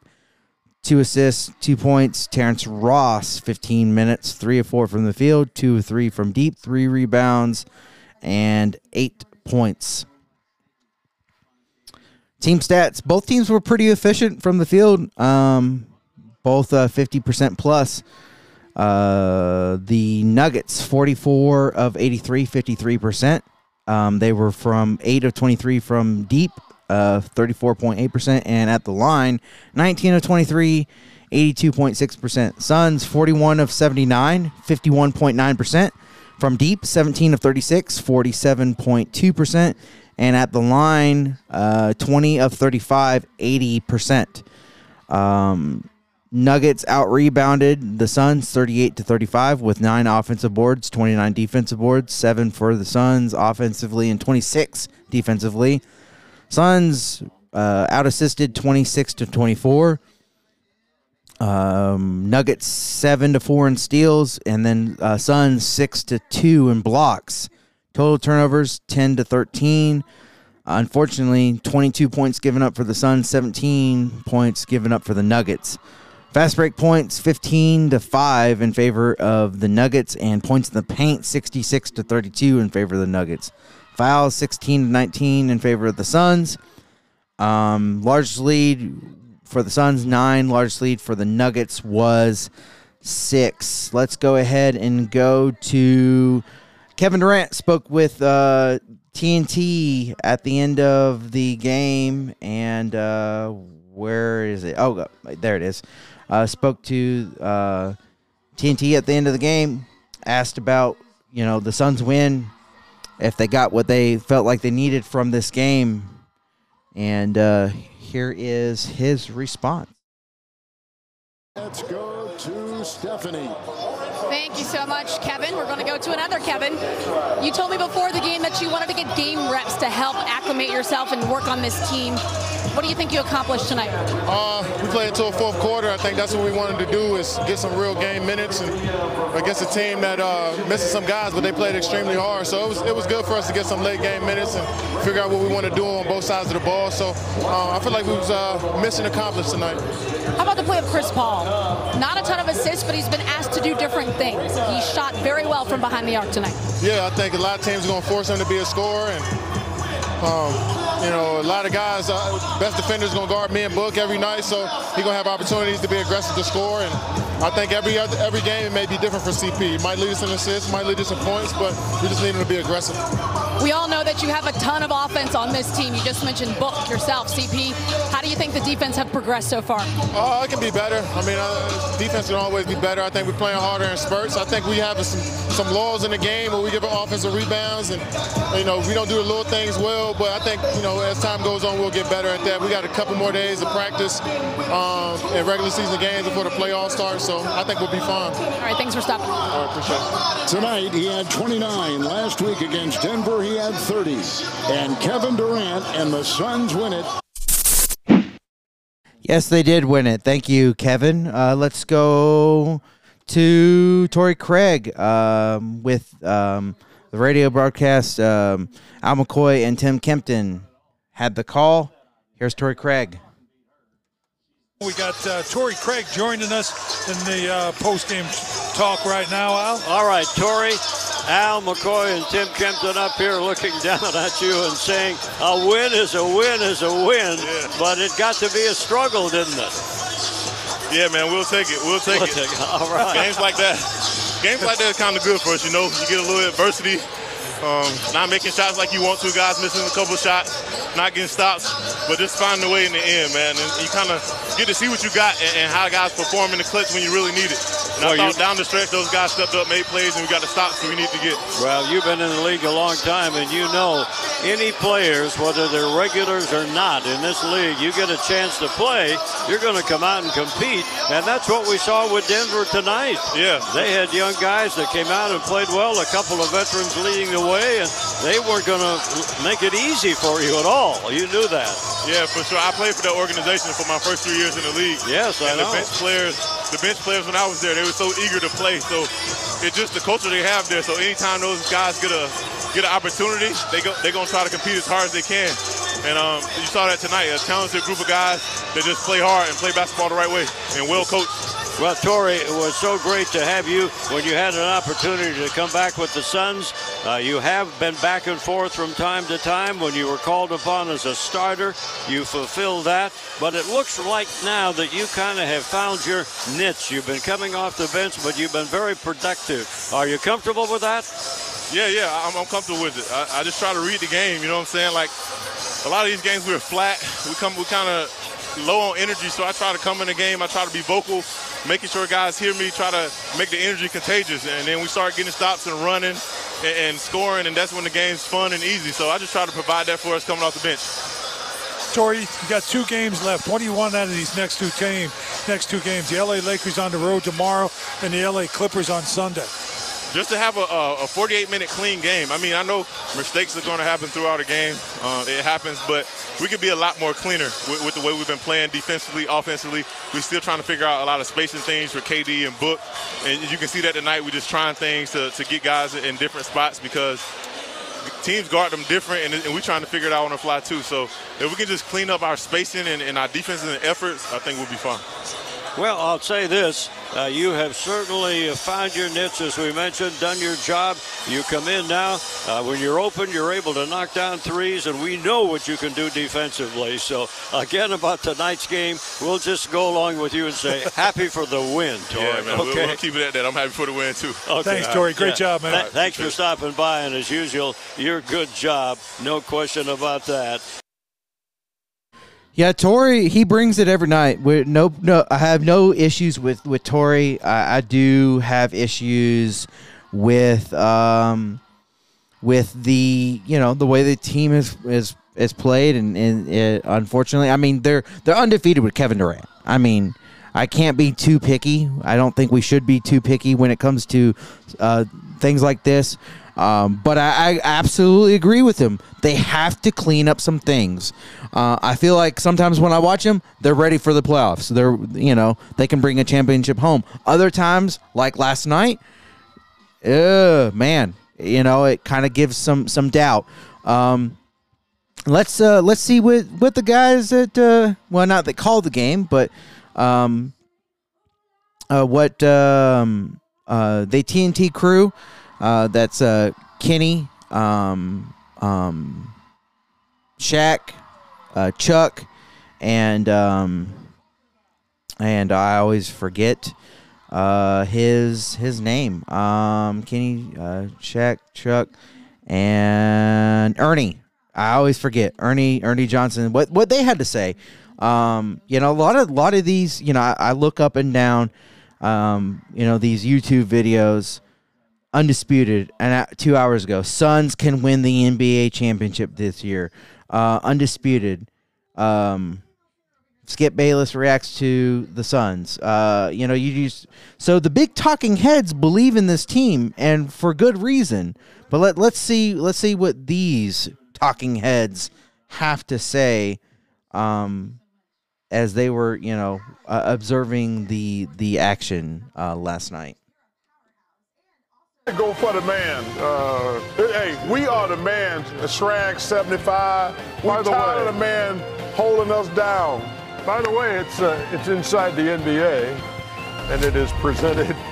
two assists, two points. Terrence Ross, 15 minutes, three of four from the field, two of three from deep, three rebounds, and eight points. Team stats. Both teams were pretty efficient from the field. Um, both uh, 50% plus. Uh, the Nuggets, 44 of 83, 53%. Um, they were from 8 of 23 from deep, uh, 34.8%. And at the line, 19 of 23, 82.6%. Suns, 41 of 79, 51.9%. From deep, 17 of 36, 47.2%. And at the line, uh, 20 of 35, 80%. Um, Nuggets out rebounded the Suns 38 to 35 with nine offensive boards, 29 defensive boards, seven for the Suns offensively, and 26 defensively. Suns uh, out assisted 26 to 24. Um, Nuggets seven to four in steals, and then uh, Suns six to two in blocks. Total turnovers 10 to 13. Unfortunately, 22 points given up for the Suns, 17 points given up for the Nuggets. Fast break points 15 to 5 in favor of the Nuggets and points in the paint 66 to 32 in favor of the Nuggets. Fouls 16 to 19 in favor of the Suns. Um, largest lead for the Suns 9, largest lead for the Nuggets was 6. Let's go ahead and go to Kevin Durant spoke with uh, TNT at the end of the game and uh, where is it? Oh, there it is uh, spoke to uh, TNT at the end of the game, asked about you know the Suns win, if they got what they felt like they needed from this game, and uh, here is his response. Let's go to Stephanie. Thank Thank you so much, Kevin. We're going to go to another Kevin. You told me before the game that you wanted to get game reps to help acclimate yourself and work on this team. What do you think you accomplished tonight? Uh, we played until fourth quarter. I think that's what we wanted to do is get some real game minutes and against a team that uh, misses some guys, but they played extremely hard. So it was it was good for us to get some late game minutes and figure out what we want to do on both sides of the ball. So uh, I feel like we was uh, mission accomplished tonight. How about the play of Chris Paul? Not a ton of assists, but he's been asked to do different things. He shot very well from behind the arc tonight. Yeah, I think a lot of teams are going to force him to be a scorer and. Um, you know, a lot of guys, uh, best defenders going to guard me and Book every night, so he's going to have opportunities to be aggressive to score. And I think every other, every game it may be different for CP. It might lead us in assists, might lead us in points, but we just need him to be aggressive. We all know that you have a ton of offense on this team. You just mentioned Book yourself, CP. How do you think the defense have progressed so far? Uh, it can be better. I mean, uh, defense can always be better. I think we're playing harder in spurts. I think we have some some laws in the game where we give offensive rebounds, and you know we don't do the little things well. But I think you know as time goes on, we'll get better at that. We got a couple more days of practice um, in regular season games before the playoffs start, so I think we'll be fine. All right, thanks for stopping. All right, appreciate it. Tonight he had 29. Last week against Denver he had 30. And Kevin Durant and the Suns win it. Yes, they did win it. Thank you, Kevin. Uh, let's go to Torrey Craig um, with um, the radio broadcast. Um, Al McCoy and Tim Kempton had the call. Here's Torrey Craig. We got uh, Torrey Craig joining us in the uh, post-game talk right now, Al. All right, Torrey, Al McCoy and Tim Kempton up here looking down at you and saying a win is a win is a win, Yeah. but it got to be a struggle, didn't it? Yeah, man, we'll take it. We'll take We'll it. take it. All right. Games like that, games like that are kind of good for us. You know, you get a little adversity. Um, not making shots like you want to, guys missing a couple shots, not getting stops, but just finding a way in the end, man. And you kind of get to see what you got and, and how guys perform in the clutch when you really need it. And Well, I thought down the stretch, those guys stepped up, made plays, and we got the stops we need to get. Well, you've been in the league a long time, and you know any players, whether they're regulars or not, in this league, you get a chance to play, you're going to come out and compete, and that's what we saw with Denver tonight. Yeah. They had young guys that came out and played well, a couple of veterans leading the way, and they weren't going to make it easy for you at all. You knew that. Yeah, for sure. I played for that organization for my first three years in the league. Yes, I and know. the bench players, the bench players when I was there, they were so eager to play. So it's just the culture they have there. So anytime those guys get a get an opportunity, they go they're gonna try to compete as hard as they can. And um, you saw that tonight, a talented group of guys that just play hard and play basketball the right way and well coached. Well, Torrey, it was so great to have you when you had an opportunity to come back with the Suns. Uh, you have been back and forth from time to time. When you were called upon as a starter, you fulfilled that. But it looks like now that you kind of have found your niche. You've been coming off the bench, but you've been very productive. Are you comfortable with that? Yeah, yeah, I'm, I'm comfortable with it. I, I just try to read the game. You know what I'm saying? Like a lot of these games, we're flat. We come, we kind of low on energy. So I try to come in the game. I try to be vocal, making sure guys hear me. Try to make the energy contagious, and then we start getting stops and running and, and scoring, and that's when the game's fun and easy. So I just try to provide that for us coming off the bench. Torrey, you got two games left. What do you want out of these next two game, next two games? The LA Lakers on the road tomorrow, and the LA Clippers on Sunday. Just to have a, a, a 48 minute clean game. I mean, I know mistakes are going to happen throughout a game. Uh, it happens, but we could be a lot more cleaner with, with the way we've been playing defensively, offensively. We're still trying to figure out a lot of spacing things for KD and Book. And you can see that tonight. We're just trying things to, to get guys in different spots because teams guard them different, and, and we're trying to figure it out on the fly too. So if we can just clean up our spacing and, and our defensive efforts, I think we'll be fine. Well, I'll say this. Uh, you have certainly found your niche, as we mentioned, done your job. You come in now. Uh, when you're open, you're able to knock down threes, and we know what you can do defensively. So, again, about tonight's game, we'll just go along with you and say, happy for the win, Torrey. Yeah, man. We'll, okay? we'll keep it at that. I'm happy for the win too. Okay. Thanks, Torrey. Great job, man. Th- thanks for stopping by, and as usual, your good job. No question about that. Yeah, Torrey, he brings it every night. we no, no, I have no issues with with Torrey. I, I do have issues with um with the you know the way the team is is is played, and, and it, unfortunately, I mean they're they're undefeated with Kevin Durant. I mean, I can't be too picky. I don't think we should be too picky when it comes to uh, things like this. Um, but I, I, absolutely agree with him. They have to clean up some things. Uh, I feel like sometimes when I watch them, they're ready for the playoffs. They're you know they can bring a championship home. Other times, like last night, uh, man, you know it kind of gives some some doubt. Um, let's uh, let's see what what the guys that uh, well not that called the game, but um, uh, what um, uh, they TNT crew. Uh, that's uh, Kenny, um, um, Shaq, uh, Chuck, and um, and I always forget uh, his his name. Um, Kenny, uh, Shaq, Chuck, and Ernie. I always forget Ernie Ernie Johnson. What what they had to say. Um, you know, a lot of lot of these. You know, I, I look up and down. Um, you know, these YouTube videos undisputed and two hours ago suns can win the nba championship this year. Uh, undisputed. Um, skip bayless reacts to the suns. Uh, you know you just so the big talking heads believe in this team and for good reason. But let, let's see let's see what these talking heads have to say um, as they were you know uh, observing the the action uh, last night Go for the man. Uh, hey, we are the man. The Shrag 75. We By the tired way, of the man holding us down. By the way, it's uh, it's inside the NBA, and it is presented.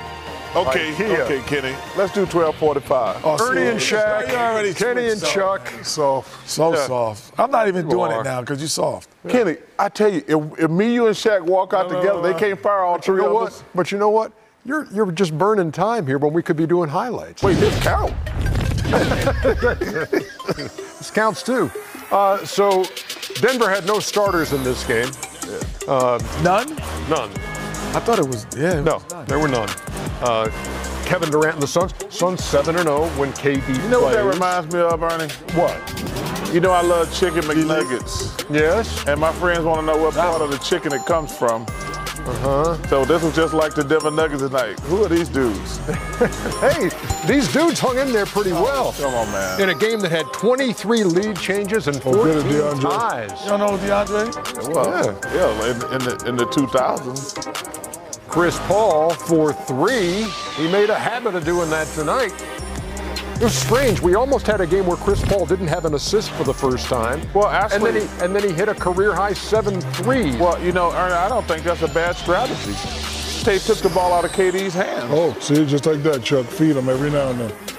Okay, okay, Kenny. Let's do 12:45. Oh, Ernie and Shaq, Kenny and Chuck. Soft, so Yeah. soft. I'm not even You doing are. it now because you're soft. Kenny, I tell you, if, if me, you, and Shaq walk out No, no, together, no, they can't fire all But you three know of what? us. But you know what? You're you're just burning time here when we could be doing highlights. Wait, this count? this counts too. Uh, so Denver had no starters in this game. Uh, none. None. I thought it was. Yeah. No, there were none. Uh, Kevin Durant and the Suns. Suns seven and zero when KD. You know what that reminds me of, Ernie? What? You know I love chicken McNuggets. Yes. And my friends want to know what part of the chicken it comes from. Uh-huh. So this was just like the Denver Nuggets tonight. Who are these dudes? hey, these dudes hung in there pretty well. Come on, man. In a game that had 23 lead changes and Oh, good 14 at DeAndre. ties. You don't know DeAndre? Well, yeah, in, in, the, in the 2000s. Chris Paul for three. He made a habit of doing that tonight. It was strange. We almost had a game where Chris Paul didn't have an assist for the first time. Well, actually, and then he and then he hit a career high seven threes. Well, you know, Ernie, I don't think that's a bad strategy. They took the ball out of KD's hands. Oh, see, just like that, Chuck. Feed him every now and then.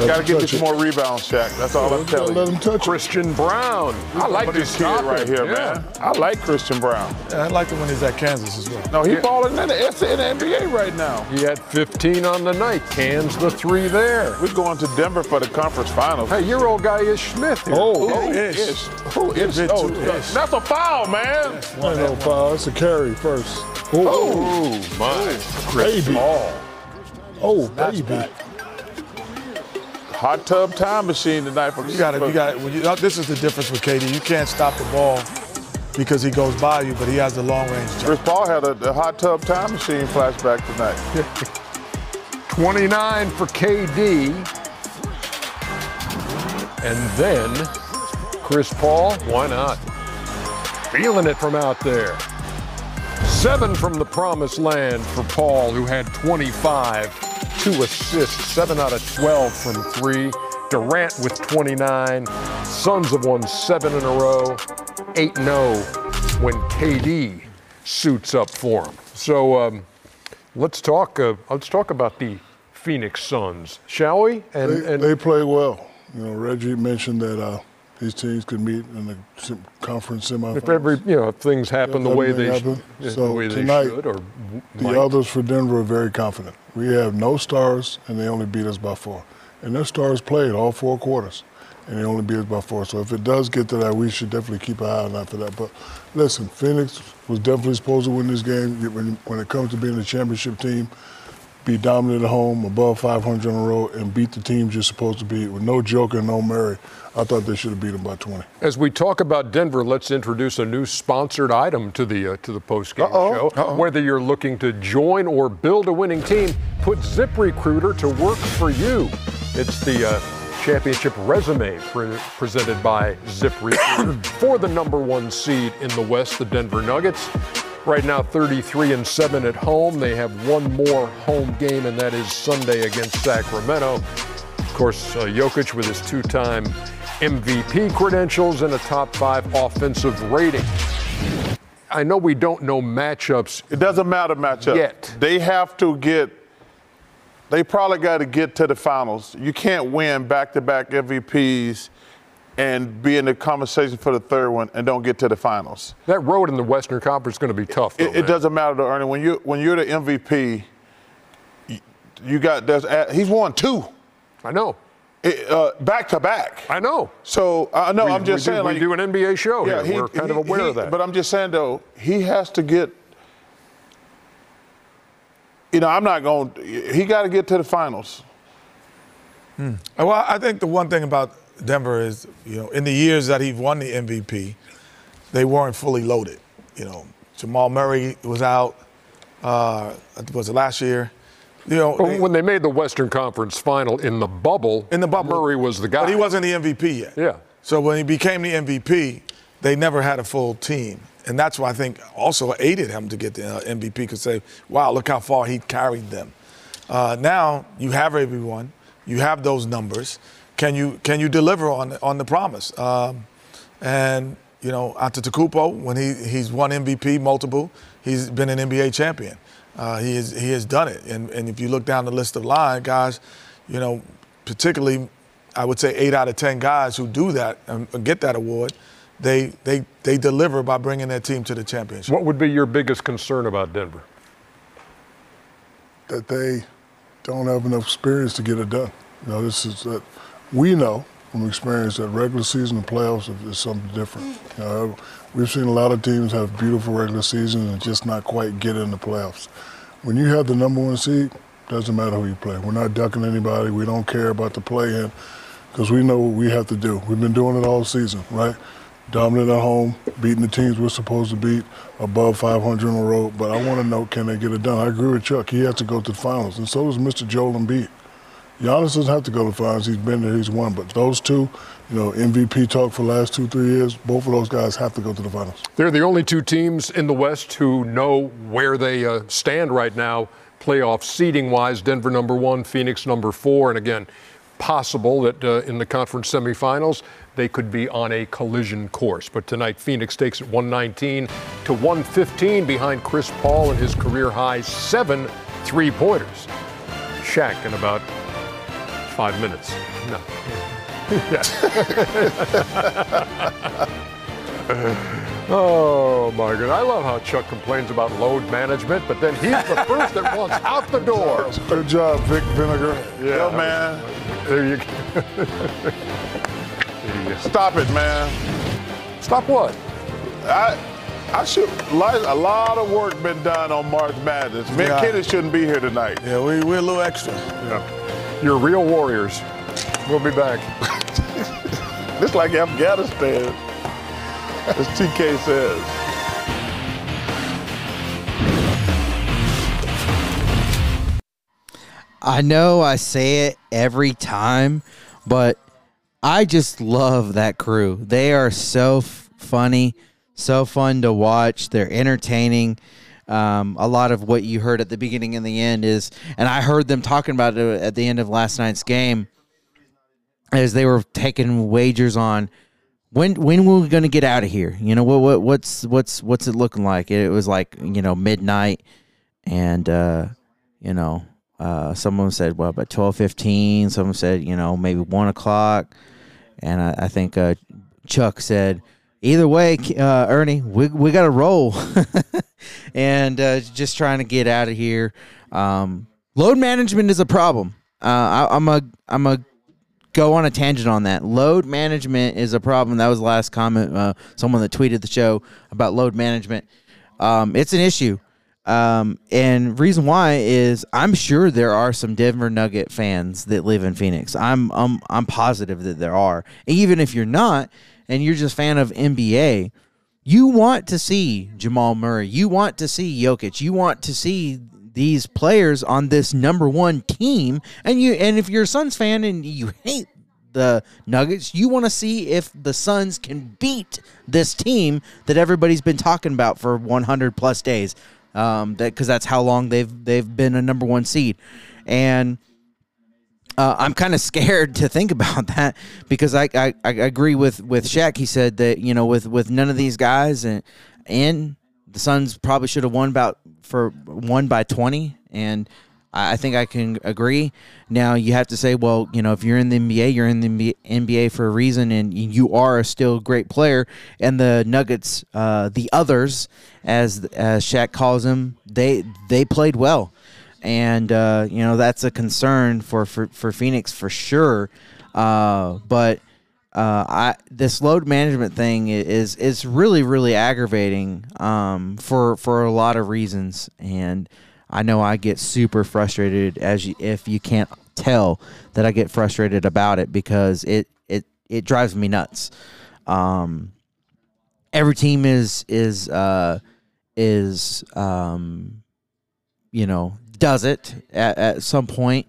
You got to get you some more rebounds, Shaq. That's all I'm telling you. Let him touch Christian Braun. I like this kid stop right here, Yeah. man. I like Christian Braun. Yeah, I like it when he's at Kansas as well. No, he's Yeah. balling in the, in the NBA right now. He had 15 on the night. Cans the three there. We're going to Denver for the conference finals. Hey, your old guy Ish Smith here. Oh, Who Ish. is? Who is? Bit Oh, too ish. that's a foul, man. Ain't no foul. It's a carry first. Oh, my. Chris baby. Paul. Oh, baby. Hot tub time machine tonight for You got to, you got to, uh, this is the difference with KD. You can't stop the ball because he goes by you, but he has the long range jump. Chris Paul had a, a hot tub time machine flashback tonight. 29 for KD. And then Chris Paul, why not? Feeling it from out there. Seven from the promised land for Paul, who had 25, two assists, seven out of 12 from three. Durant with 29. Suns have won seven in a row, 8 0 when KD suits up for them. So um, let's talk. Uh, let's talk about the Phoenix Suns, shall we? And, They, and they play well. You know, Reggie mentioned that uh, these teams could meet in the conference semifinals. if every you know if things happen the way they, the happen. So way they tonight, should, or The others for Denver are very confident. We have no stars, and they only beat us by four. And their stars played all four quarters, and they only beat us by four. So if it does get to that, we should definitely keep an eye on that for that. But listen, Phoenix was definitely supposed to win this game. When, when it comes to being a championship team, be dominant at home, above 500 on the road, and beat the teams you're supposed to beat with no Joker, and no Murray. I thought they should have beat them by 20. As we talk about Denver, let's introduce a new sponsored item to the uh, to the postgame Uh-oh. show. Uh-oh. Whether you're looking to join or build a winning team, put ZipRecruiter to work for you. It's the uh, championship resume pre- presented by ZipRecruiter for the number one seed in the West, the Denver Nuggets. Right now, 33 and 7 at home. They have one more home game, and that is Sunday against Sacramento. Of course, uh, Jokic with his two time MVP credentials and a top five offensive rating. I know we don't know matchups. It doesn't matter matchup. Yet. They have to get, they probably got to get to the finals. You can't win back to back MVPs and be in the conversation for the third one and don't get to the finals. That road in the Western Conference is going to be tough. Though, It, it doesn't matter, though, Ernie. When you when you're the MVP, you, you got there's uh, he's won two. I know. It, uh, back to back. I know. So uh, I know. I'm just we do- saying. we like, do an NBA show Yeah, here. he- We're kind of aware he- of that. But I'm just saying though, he has to get. You know, I'm not going. He got to get to the finals. Hmm. Well, I think the one thing about Denver is, you know, in the years that he won the MVP, they weren't fully loaded. You know, Jamal Murray was out. Uh, was it last year? You know, Well, when they made the Western Conference final in the bubble, in the bubble, Murray was the guy. but he wasn't the MVP yet. Yeah. So when he became the MVP, they never had a full team, and that's why I think also aided him to get the uh, MVP. Because say, wow, look how far he carried them. Uh, now you have everyone, you have those numbers. Can you can you deliver on on the promise? Um, and you know, Antetokounmpo, when he he's won MVP multiple, he's been an NBA champion. Uh, he has he has done it. And and if you look down the list of line guys, you know, particularly, I would say eight out of ten guys who do that and get that award, they they they deliver by bringing their team to the championship. What would be your biggest concern about Denver? that they don't have enough experience to get it done. You know, this is that we know from experience that regular season and playoffs is, something different. You know, we've seen a lot of teams have beautiful regular seasons and just not quite get in the playoffs. When you have the number one seed, doesn't matter who you play. We're not ducking anybody. We don't care about the play-in because we know what we have to do. We've been doing it all season, right? Dominant at home, beating the teams we're supposed to beat, above 500 on the road. But I want to know, can they get it done? I agree with Chuck. He has to go to the finals, and so does Mr. Joel Embiid. Giannis doesn't have to go to finals. He's been there. He's won. But those two, you know, MVP talk for the last two, three years, both of those guys have to go to the finals. They're the only two teams in the West who know where they uh, stand right now, playoff seeding wise. Denver number one, Phoenix number four, and again, possible that uh, in the conference semifinals they could be on a collision course. But tonight, Phoenix takes it 119 to 115 behind Chris Paul and his career high seven three pointers. Shaq in about five minutes. No. Oh my God! I love how Chuck complains about load management, but then he's the first that wants out the door. Good job, Vic Vinegar. Yeah, man. There you go. Stop it, man. Stop what? I I should a lot of work been done on March Madness. Mick Yeah. Kennedy shouldn't be here tonight. Yeah, we, we're a little extra. Yeah. You're real warriors. We'll be back. it's like Afghanistan, as TK says. I know I say it every time, but I just love that crew. They are so f- funny, so fun to watch. They're entertaining. Um, a lot of what you heard at the beginning and the end is, and I heard them talking about it at the end of last night's game, as they were taking wagers on when when were we going to get out of here? You know what what what's what's what's it looking like? It was like you know midnight, and uh, you know uh, someone said well about twelve fifteen. Someone said you know maybe one o'clock, and I, I think uh, Chuck said either way, uh, Ernie, we we got to roll, and uh, just trying to get out of here. Um, load management is a problem. Uh, I, I'm a I'm a go on a tangent on that. Load management is a problem. That was the last comment. Uh, someone that tweeted the show about load management. Um, it's an issue. Um, and reason why is I'm sure there are some Denver Nugget fans that live in Phoenix. I'm I'm I'm positive that there are. Even if you're not, and you're just fan of NBA, you want to see Jamal Murray. You want to see Jokic. You want to see these players on this number one team. And you and if you're a Suns fan and you hate the Nuggets, you want to see if the Suns can beat this team that everybody's been talking about for 100 plus days. Um, that because that's how long they've they've been a number one seed, and uh, I'm kind of scared to think about that because I, I, I agree with with Shaq. He said that you know with with none of these guys and and the Suns probably should have won about for one by 20 and I think I can agree. Now you have to say, well, you know, if you're in the NBA, you're in the NBA for a reason, and you are a still great player. And the Nuggets, uh, the others, as as Shaq calls them, they they played well, and uh, you know that's a concern for for, for Phoenix for sure. Uh, but uh, I this load management thing is is really really aggravating um, for for a lot of reasons, and I know I get super frustrated as you, if you can't tell that I get frustrated about it because it it it drives me nuts. Um, every team is is uh, is um, you know does it at, at some point.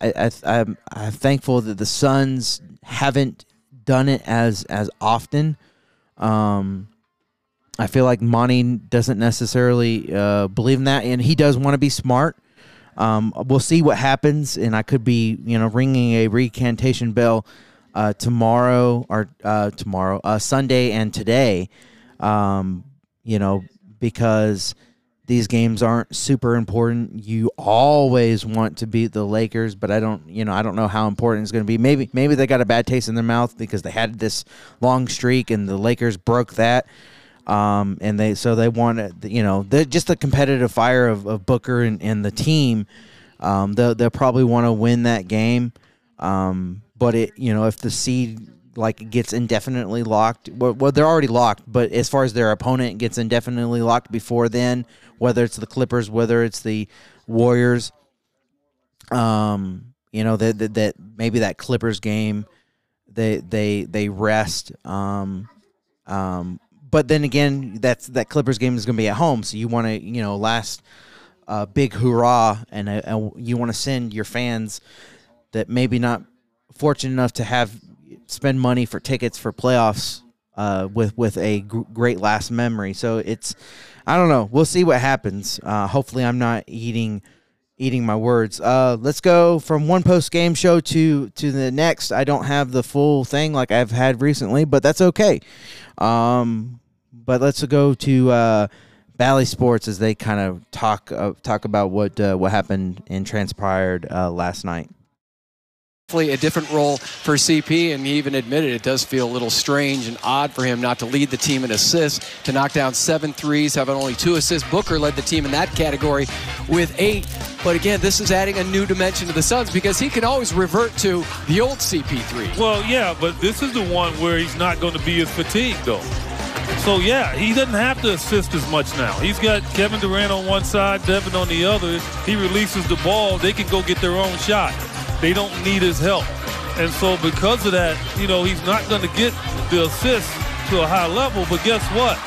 I, I I'm I'm thankful that the Suns haven't done it as as often. Um, I feel like Monty doesn't necessarily uh, believe in that, and he does want to be smart. Um, we'll see what happens, and I could be, you know, ringing a recantation bell uh, tomorrow or uh, tomorrow, uh, Sunday, and today. Um, you know, because these games aren't super important. You always want to beat the Lakers, but I don't, you know, I don't know how important it's going to be. Maybe, maybe they got a bad taste in their mouth because they had this long streak, and the Lakers broke that. Um, and they so they want you know just the competitive fire of, of Booker and, and the team. Um, they'll, they'll probably want to win that game. Um, but it you know if the seed like gets indefinitely locked, well, well they're already locked. But as far as their opponent gets indefinitely locked before then, whether it's the Clippers, whether it's the Warriors, um, you know that that, that maybe that Clippers game, they they they rest. Um, um, but then again, that's that Clippers game is going to be at home, so you want to you know last uh, big hurrah, and uh, you want to send your fans that maybe not fortunate enough to have spend money for tickets for playoffs uh, with with a gr- great last memory. So it's I don't know. We'll see what happens. Uh, hopefully, I'm not eating eating my words. Uh, let's go from one post game show to to the next. I don't have the full thing like I've had recently, but that's okay. Um, but let's go to uh, Bally Sports as they kind of talk uh, talk about what uh, what happened and transpired uh, last night. A different role for CP, and he even admitted it does feel a little strange and odd for him not to lead the team in assists, to knock down seven threes, having only two assists. Booker led the team in that category with eight. But again, this is adding a new dimension to the Suns because he can always revert to the old CP3. Well, yeah, but this is the one where he's not going to be as fatigued, though. So, yeah, he doesn't have to assist as much now. He's got Kevin Durant on one side, Devin on the other. He releases the ball. They can go get their own shot. They don't need his help. And so because of that, you know, he's not going to get the assist to a high level. But guess what?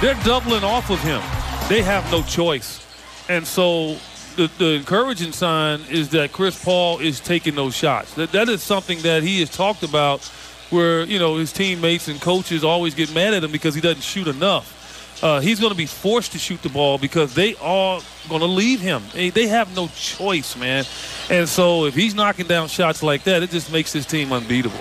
They're doubling off of him. They have no choice. And so the, the encouraging sign is that Chris Paul is taking those shots. That, that is something that he has talked about where, you know, his teammates and coaches always get mad at him because he doesn't shoot enough. Uh, he's going to be forced to shoot the ball because they are going to leave him. They, they have no choice, man. And so if he's knocking down shots like that, it just makes his team unbeatable.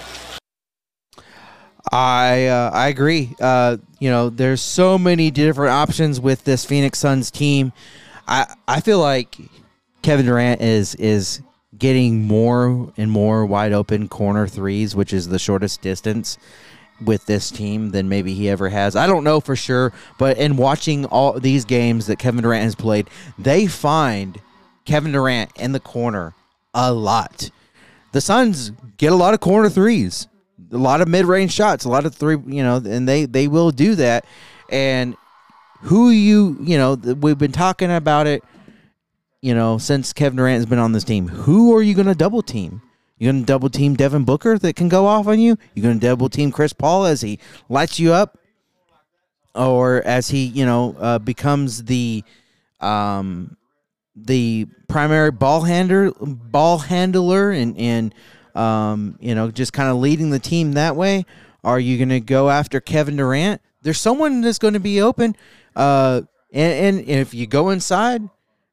I uh, I agree. Uh, you know, there's so many different options with this Phoenix Suns team. I I feel like Kevin Durant is is getting more and more wide open corner threes, which is the shortest distance with this team than maybe he ever has. I don't know for sure, but in watching all these games that Kevin Durant has played, they find Kevin Durant in the corner a lot. The Suns get a lot of corner threes, a lot of mid-range shots, a lot of three, you know, and they they will do that. And who you you know we've been talking about it you know since Kevin Durant has been on this team. Who are you going to double team? You're going to double team Devin Booker that can go off on you. You're going to double team Chris Paul as he lights you up, or as he you know uh, becomes the um the primary ball handler ball handler and and um you know just kind of leading the team that way. Are you going to go after Kevin Durant? There's someone that's going to be open. Uh, and, and if you go inside,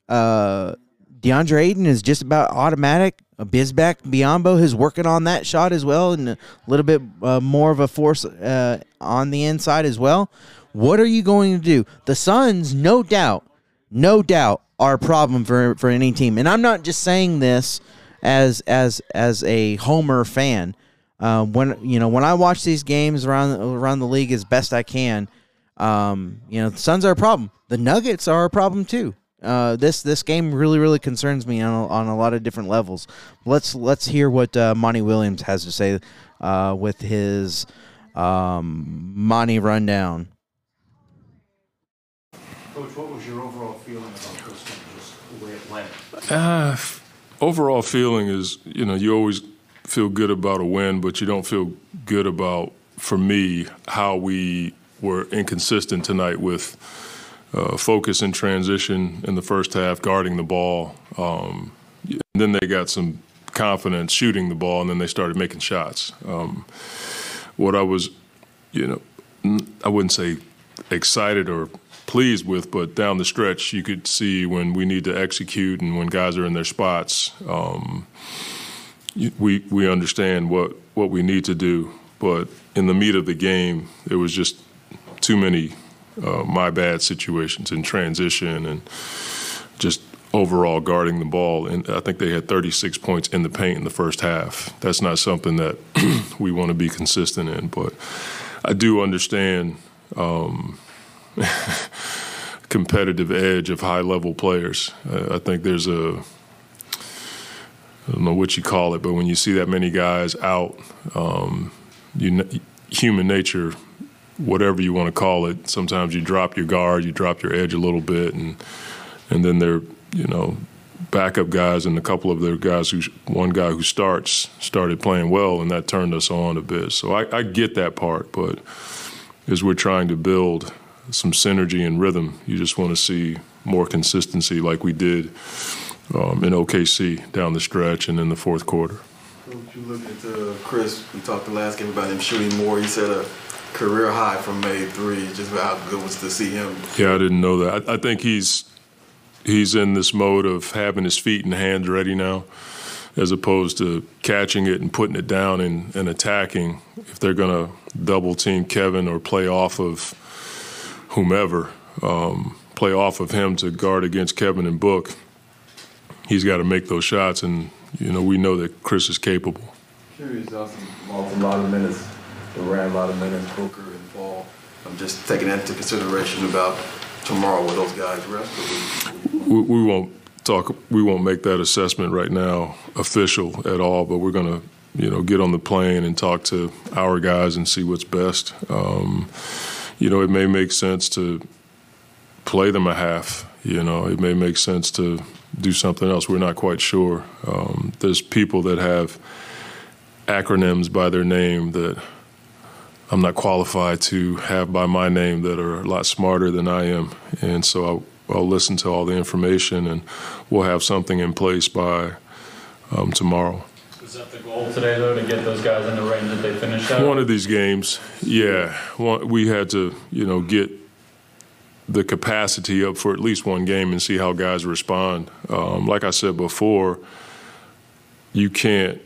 uh, DeAndre Ayton is just about automatic. Bismack Biyombo is working on that shot as well, and a little bit uh, more of a force uh, on the inside as well. What are you going to do? The Suns, no doubt, no doubt, are a problem for for any team. And I'm not just saying this as as as a Homer fan. Uh, when you know when I watch these games around around the league as best I can, um, you know the Suns are a problem. The Nuggets are a problem too. Uh, this this game really really concerns me on a, on a lot of different levels. Let's let's hear what uh, Monty Williams has to say uh, with his um, Monty rundown. Coach, what was your overall feeling about this one, just the way it went? Uh, overall feeling is, you know, you always feel good about a win, but you don't feel good about, for me, how we were inconsistent tonight with uh, focus and transition in the first half, guarding the ball. Um, then they got some confidence shooting the ball, and then they started making shots. Um, what I was, you know, I wouldn't say excited or pleased with, but down the stretch, you could see when we need to execute and when guys are in their spots. Um, we we understand what what we need to do, but in the meat of the game, it was just too many uh, my bad situations in transition and just overall guarding the ball. And I think they had 36 points in the paint in the first half. That's not something that we want to be consistent in, but I do understand. Um, competitive edge of high level players. Uh, I think there's a I don't know what you call it, but when you see that many guys out, um, you human nature, whatever you want to call it, sometimes you drop your guard, you drop your edge a little bit, and and then they're you know backup guys and a couple of their guys who one guy who starts started playing well, and that turned us on a bit. So I, I get that part, but as we're trying to build some synergy and rhythm, you just want to see more consistency like we did um, in OKC down the stretch and in the fourth quarter. You look into Chris. We talked the last game about him shooting more. He said a career high from May three. Just how good was to see him. Yeah, I didn't know that. I, I think he's he's in this mode of having his feet and hands ready now, as opposed to catching it and putting it down and, and attacking. If they're going to double team Kevin or play off of whomever, um, play off of him to guard against Kevin and Book, he's got to make those shots. And you know we know that Chris is capable. Curious, Austin lost a lot of minutes. Durant a lot of men in Booker and Paul. I'm just taking that into consideration about tomorrow with those guys rest. we, we won't talk. We won't make that assessment right now official at all. But we're gonna, you know, get on the plane and talk to our guys and see what's best. Um, you know, it may make sense to play them a half. You know, it may make sense to do something else. We're not quite sure. Um, there's people that have acronyms by their name that I'm not qualified to have by my name that are a lot smarter than I am. And so I'll, I'll listen to all the information and we'll have something in place by um, tomorrow. Was that the goal today, though, to get those guys in the range that they finished at? One of these games, yeah, one, we had to, you know, get the capacity up for at least one game and see how guys respond. Um, like I said before, you can't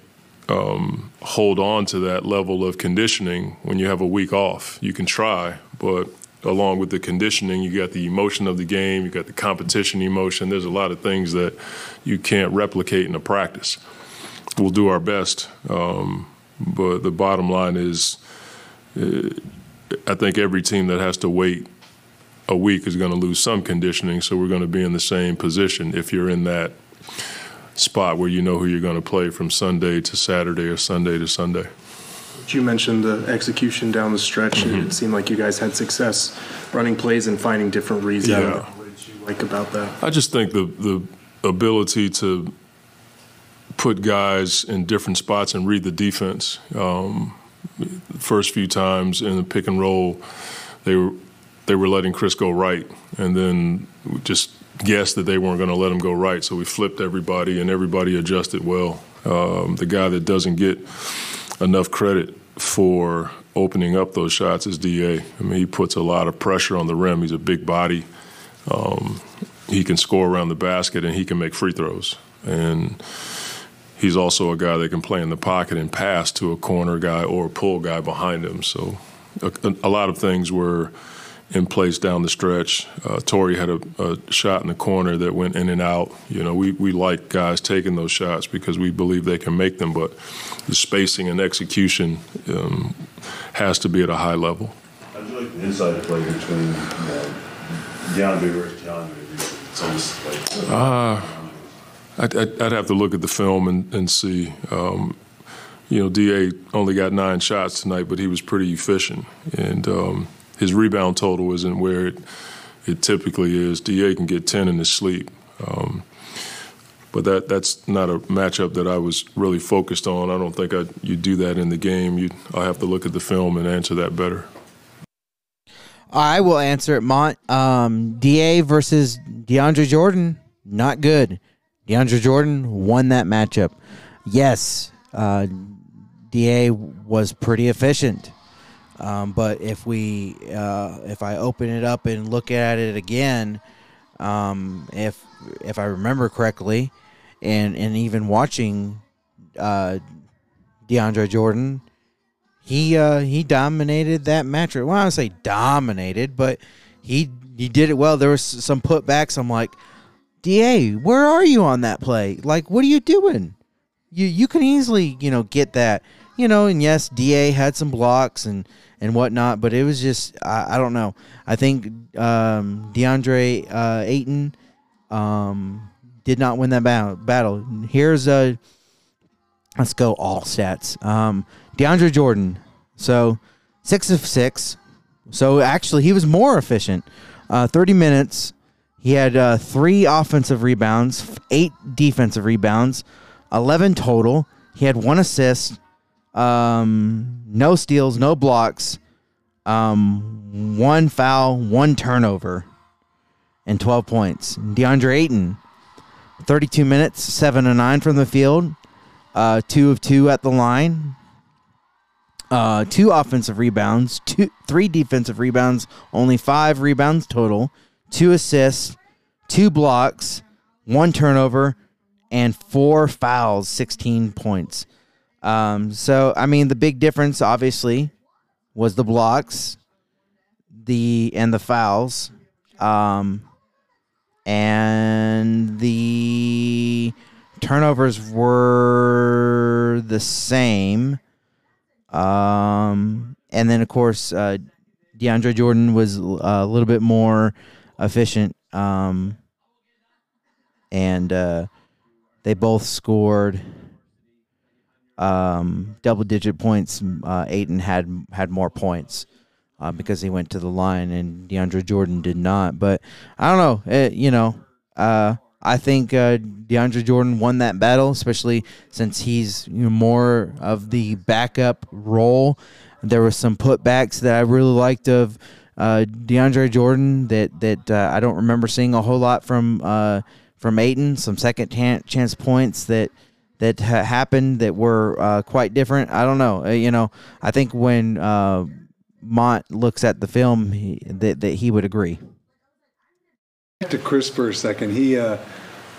um, hold on to that level of conditioning when you have a week off. You can try, but along with the conditioning, you got the emotion of the game, you got the competition emotion. There's a lot of things that you can't replicate in a practice. We'll do our best, um, but the bottom line is, uh, I think every team that has to wait a week is going to lose some conditioning, so we're going to be in the same position if you're in that spot where you know who you're going to play from Sunday to Saturday or Sunday to Sunday. you mentioned the execution down the stretch. Mhm. It seemed like you guys had success running plays and finding different reads Yeah. What did you like about that? I just think the the ability to put guys in different spots and read the defense. Um, the first few times in the pick and roll, they were they were letting Chris go right, and then just guessed that they weren't going to let him go right, so we flipped everybody, and everybody adjusted well. Um, the guy that doesn't get enough credit for opening up those shots is Da. I mean, he puts a lot of pressure on the rim. He's a big body. Um, he can score around the basket and he can make free throws. And he's also a guy that can play in the pocket and pass to a corner guy or a pull guy behind him. So a, a lot of things were in place down the stretch. Uh, Torrey had a, a shot in the corner that went in and out. You know, we, we like guys taking those shots because we believe they can make them, but the spacing and execution um, has to be at a high level. I do like the inside play between you know, DeAndre versus DeAndre. It's almost like Uh, I'd, I'd I'd have to look at the film and, and see. Um, you know, Da only got nine shots tonight, but he was pretty efficient, and um, his rebound total isn't where it, it typically is. Da can get ten in his sleep, um, but that that's not a matchup that I was really focused on. I don't think I you do that in the game. You I have to look at the film and answer that better. I will answer it. Mont um, Da versus DeAndre Jordan, not good. DeAndre Jordan won that matchup. Yes, uh, Da was pretty efficient, um, but if we uh, if I open it up and look at it again, um, if if I remember correctly, and and even watching uh, DeAndre Jordan, he uh, he dominated that matchup. Well, I don't say dominated, but he he did it well. There was some putbacks. I'm like, Da, where are you on that play? Like, what are you doing? You you can easily you know get that you know. And yes, Da had some blocks and and whatnot, but it was just I, I don't know. I think um, DeAndre uh, Ayton um, did not win that battle. battle. Here's a let's go all stats. Um, DeAndre Jordan, so six of six. So actually, he was more efficient. Uh, Thirty minutes. He had uh, three offensive rebounds, eight defensive rebounds, eleven total. He had one assist, um, no steals, no blocks, um, one foul, one turnover, and twelve points. DeAndre Ayton, thirty-two minutes, seven and nine from the field, uh, two of two at the line, uh, two offensive rebounds, two, three defensive rebounds, only five rebounds total, two assists, two blocks, one turnover, and four fouls, 16 points. Um, so, I mean, the big difference, obviously, was the blocks, the and the fouls, um, and the turnovers were the same. Um, and then of course, uh, DeAndre Jordan was uh, a little bit more efficient. Um, and uh, they both scored um, double digit points. Uh, Ayton had had more points. Uh, because he went to the line and DeAndre Jordan did not. But I don't know. It, you know, uh, I think uh, DeAndre Jordan won that battle, especially since he's you know, more of the backup role. There were some putbacks that I really liked of uh, DeAndre Jordan that that uh, I don't remember seeing a whole lot from uh, from Ayton. Some second chance points that that ha- happened that were uh, quite different. I don't know. Uh, you know, I think when uh, Mont looks at the film, he, that that he would agree. To Chris for a second. He uh,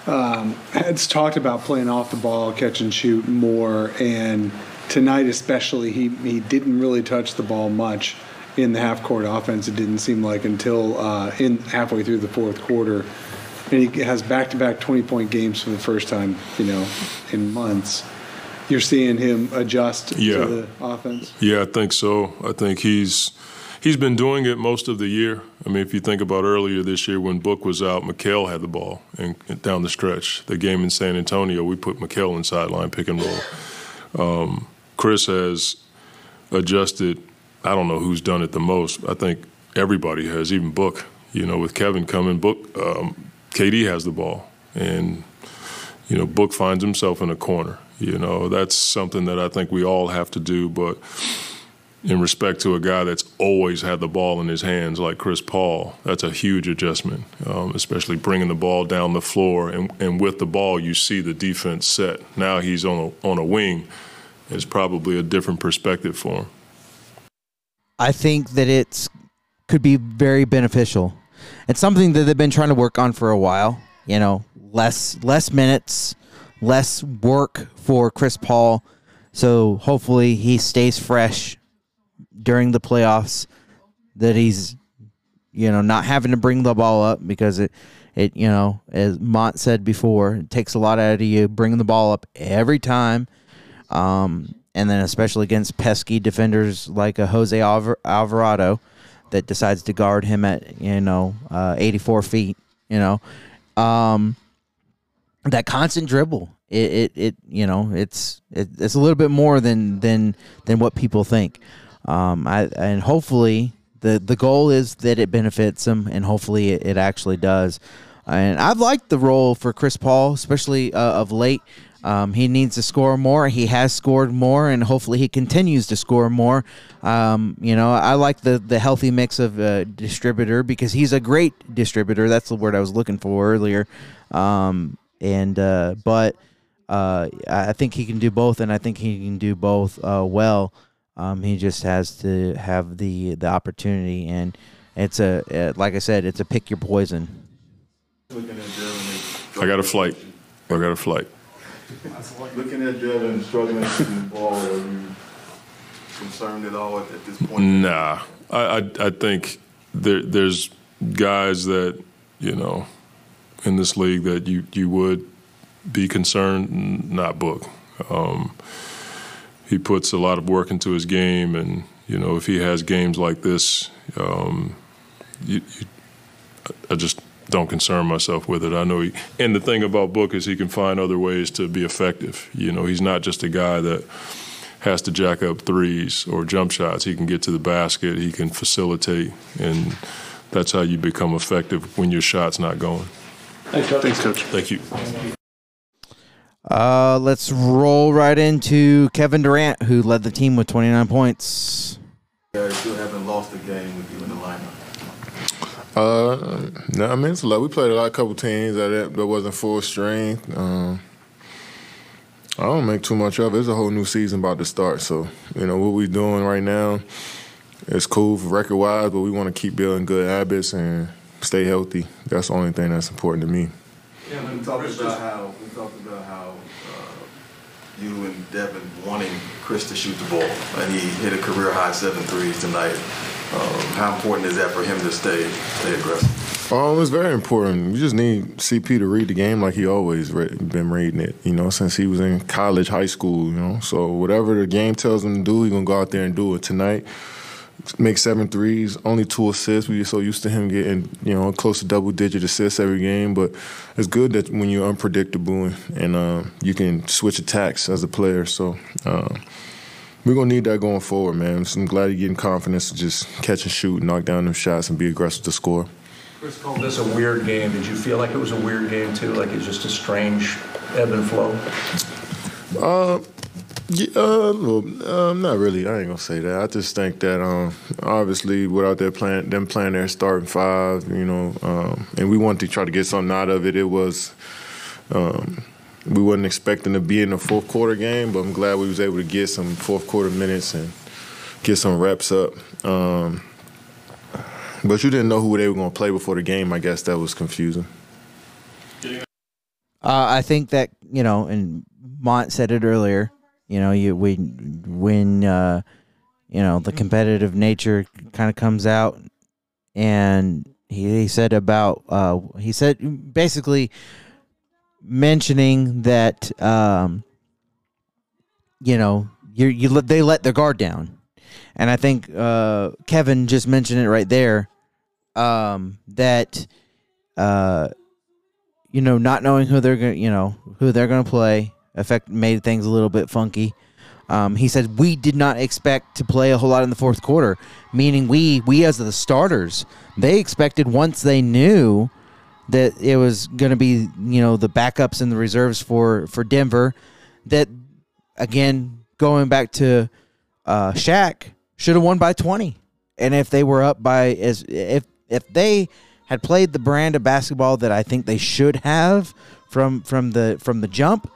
um, has talked about playing off the ball, catch and shoot more, and tonight especially, he he didn't really touch the ball much in the half court offense. It didn't seem like until uh, in halfway through the fourth quarter, and he has back to back twenty point games for the first time, you know, in months. You're seeing him adjust Yeah. to the offense. Yeah, I think so. I think he's he's been doing it most of the year. I mean, if you think about earlier this year when Book was out, McHale had the ball and, and down the stretch. The game in San Antonio, we put McHale in sideline pick and roll. Um, Chris has adjusted. I don't know who's done it the most. I think everybody has, even Book. You know, with Kevin coming, Book, um, KD has the ball, and you know, Book finds himself in a corner. You know, that's something that I think we all have to do, but in respect to a guy that's always had the ball in his hands, like Chris Paul, that's a huge adjustment, um, especially bringing the ball down the floor. And, and with the ball, you see the defense set. Now he's on a, on a wing. It's probably a different perspective for him. I think that it's could be very beneficial. It's something that they've been trying to work on for a while. You know, less less minutes, less work for Chris Paul. So hopefully he stays fresh during the playoffs that he's you know not having to bring the ball up because it it you know as Mont said before it takes a lot out of you bringing the ball up every time um, and then especially against pesky defenders like a Jose Alvar- Alvarado that decides to guard him at you know uh, 84 feet you know um, that constant dribble it, it, it you know it's it, it's a little bit more than than than what people think um, I, and hopefully the the goal is that it benefits him, and hopefully it, it actually does. And I've liked the role for Chris Paul, especially uh, of late. Um, he needs to score more. He has scored more, and hopefully he continues to score more. Um, you know, I like the the healthy mix of uh, distributor because he's a great distributor. That's the word I was looking for earlier. Um, and uh, but uh, I think he can do both, and I think he can do both uh, well. Um, he just has to have the the opportunity, and it's a uh, like I said, it's a pick your poison. I got a flight. I got a flight. Looking at Devin struggling shooting the ball, are you concerned at all at, at this point? Nah, I I, I think there, there's guys that you know in this league that you you would be concerned, not book. Um, he puts a lot of work into his game, and you know if he has games like this, um, you, you, I just don't concern myself with it. I know he, and the thing about Book is he can find other ways to be effective. You know, he's not just a guy that has to jack up threes or jump shots. He can get to the basket. He can facilitate, and that's how you become effective when your shot's not going. Thanks, Coach. Thanks, Coach. Thank you. Uh, let's roll right into Kevin Durant, who led the team with 29 points. You guys still haven't lost a game with you in the lineup. Uh, no, I mean it's a lot. We played a lot, couple teams that that wasn't full strength. Um, I don't make too much of it. It's a whole new season about to start. So you know what we're doing right now. It's cool record wise, but we want to keep building good habits and stay healthy. That's the only thing that's important to me. Yeah, we talked about how we talked about how you and Devin wanting Chris to shoot the ball, and he hit a career high seven threes tonight. Um, how important is that for him to stay stay aggressive? Um, it's very important. You just need CP to read the game like he always re- been reading it. You know, since he was in college, high school. You know, so whatever the game tells him to do, he's gonna go out there and do it tonight. Make seven threes, only two assists. We're so used to him getting, you know, close to double digit assists every game. But it's good that when you're unpredictable and, and uh, you can switch attacks as a player. So uh, we're gonna need that going forward, man. So I'm glad you're getting confidence to just catch and shoot, knock down them shots, and be aggressive to score. Chris called this a weird game. Did you feel like it was a weird game too? Like it's just a strange ebb and flow? Uh, yeah, well, um, not really. I ain't gonna say that. I just think that um, obviously without their playing, them playing their starting five, you know, um, and we wanted to try to get something out of it. It was. Um, we wasn't expecting to be in the fourth quarter game, but I'm glad we was able to get some fourth quarter minutes and get some reps up. Um, but you didn't know who they were to play before the game. I guess that was confusing. Uh, I think that you know, and Mont said it earlier. You know, you we when uh, you know the competitive nature kind of comes out, and he, he said about uh, he said basically mentioning that um, you know you you let they let their guard down, and I think uh, Kevin just mentioned it right there um, that uh, you know not knowing who they're going you know who they're going to play affect made things a little bit funky. Um, he said we did not expect to play a whole lot in the fourth quarter, meaning we we as the starters, they expected once they knew that it was going to be you know the backups and the reserves for for Denver, that again going back to uh, Shaq should have won by twenty, and if they were up by as if if they had played the brand of basketball that I think they should have from from the from the jump,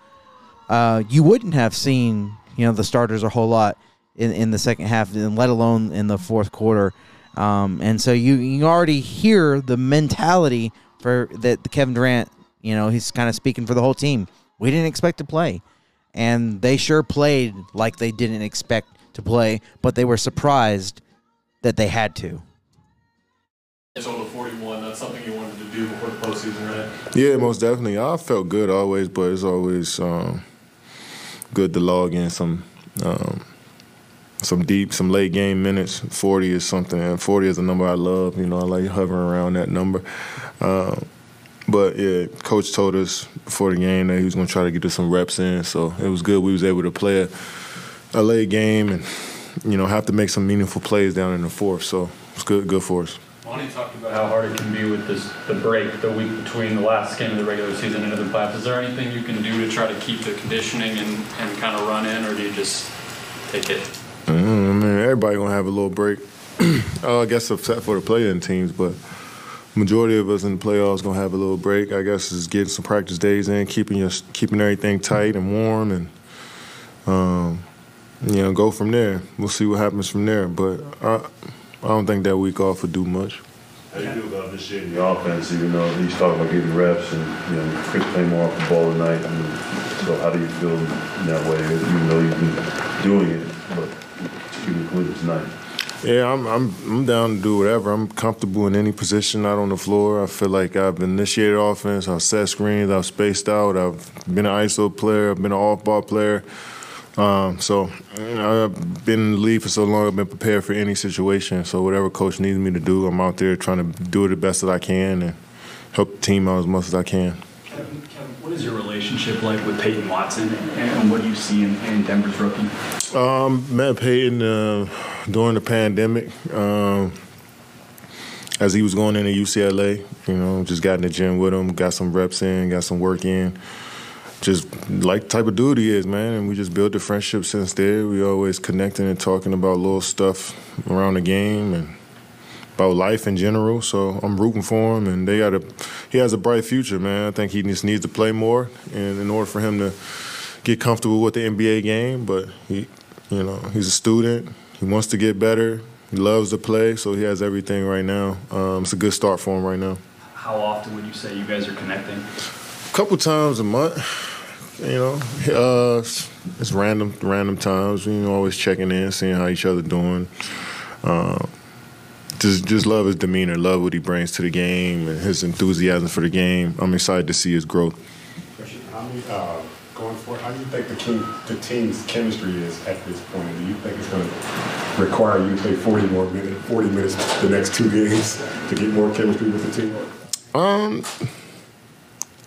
uh, you wouldn't have seen you know the starters a whole lot in, in the second half, and let alone in the fourth quarter. Um, and so you you already hear the mentality for that Kevin Durant. You know he's kind of speaking for the whole team. We didn't expect to play, and they sure played like they didn't expect to play, but they were surprised that they had to. Total 41. That's something you wanted to do before the postseason, right? Yeah, most definitely. I felt good always, but it's always um, good to log in some um, some deep, some late game minutes. Forty is something, and forty is a number I love. You know, I like hovering around that number. Um, but yeah, coach told us before the game that he was going to try to get us some reps in, so it was good. We was able to play a, a late game and you know have to make some meaningful plays down in the fourth. So it's good, good for us. Lonnie talked about how hard it can be with this the break, the week between the last game of the regular season and the playoffs. Is there anything you can do to try to keep the conditioning and, and kind of run in, or do you just take it? Mm, I mean, everybody gonna have a little break. uh, I guess except for the playing teams, but majority of us in the playoffs gonna have a little break. I guess is getting some practice days in, keeping your keeping everything tight and warm, and um, you know, go from there. We'll see what happens from there. But I, I don't think that week off would do much. How do you feel about initiating the offense, even though he's talking about getting reps and, you know, Chris playing more off the ball tonight? I mean, so how do you feel in that way, even though you've been doing it, but you included tonight? Yeah, I'm I'm I'm down to do whatever. I'm comfortable in any position out on the floor. I feel like I've initiated offense. I've set screens. I've spaced out. I've been an ISO player. I've been an off-ball player. Um, so I've been in the league for so long. I've been prepared for any situation. So whatever coach needs me to do, I'm out there trying to do it the best that I can and help the team out as much as I can. Kevin, Kevin, what is your relationship like with Peyton Watson, and what do you see in, in Denver's rookie? Um, met Peyton uh, during the pandemic. Um, as he was going into UCLA, you know, just got in the gym with him, got some reps in, got some work in. Just like the type of dude he is, man. And we just built a friendship since there. We always connecting and talking about little stuff around the game and about life in general. So I'm rooting for him, and they got a he has a bright future, man. I think he just needs to play more, and in order for him to get comfortable with the NBA game, but he, you know, he's a student. He wants to get better. He loves to play, so he has everything right now. Um, it's a good start for him right now. How often would you say you guys are connecting? Couple times a month. You know, uh, it's random, random times. You know, always checking in, seeing how each other doing. Uh, just, just love his demeanor, love what he brings to the game, and his enthusiasm for the game. I'm excited to see his growth. How many, uh, going forward, how do you think the, team, the team's chemistry is at this point? Do you think it's going to require you to play 40 more minutes, 40 minutes the next two games to get more chemistry with the team? Um,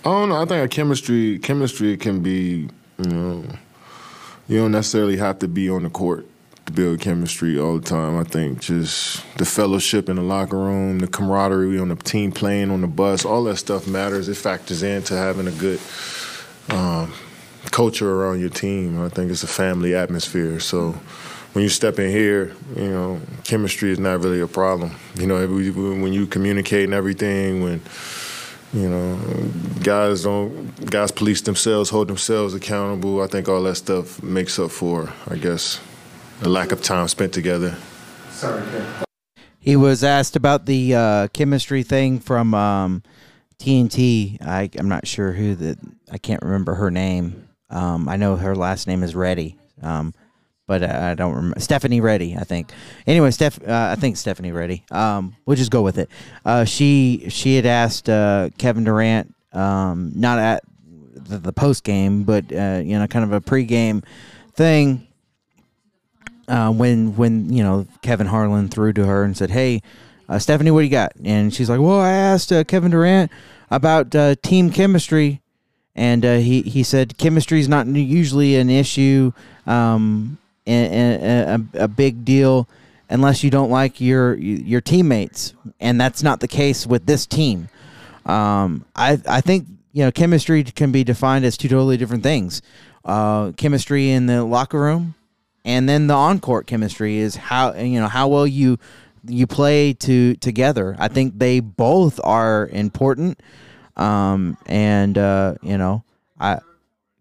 I don't know. I think our chemistry chemistry can be, you know, you don't necessarily have to be on the court to build chemistry all the time. I think just the fellowship in the locker room, the camaraderie on the team playing on the bus, all that stuff matters. It factors into having a good um, culture around your team. I think it's a family atmosphere. So when you step in here, you know, chemistry is not really a problem. You know, when you communicate and everything, when you know, guys don't guys police themselves, hold themselves accountable. I think all that stuff makes up for, I guess, a lack of time spent together. Sorry, He was asked about the uh, chemistry thing from um, TNT. I, I'm not sure who the. I can't remember her name. Um, I know her last name is Ready. Um, but I don't remember Stephanie Ready, I think. Anyway, Steph, uh, I think Stephanie Ready. Um, we'll just go with it. Uh, she she had asked uh, Kevin Durant, um, not at the, the post game, but uh, you know, kind of a pregame thing. Uh, when when you know Kevin Harlan threw to her and said, "Hey, uh, Stephanie, what do you got?" And she's like, "Well, I asked Kevin Durant about team chemistry." and he he said chemistry is not usually an issue. um, a, a big deal unless you don't like your your teammates, and that's not the case with this team. Um, I I think you know chemistry can be defined as two totally different things. Uh, chemistry in the locker room, and then the on court chemistry is how you know how well you you play to together. I think they both are important, um, and uh, you know I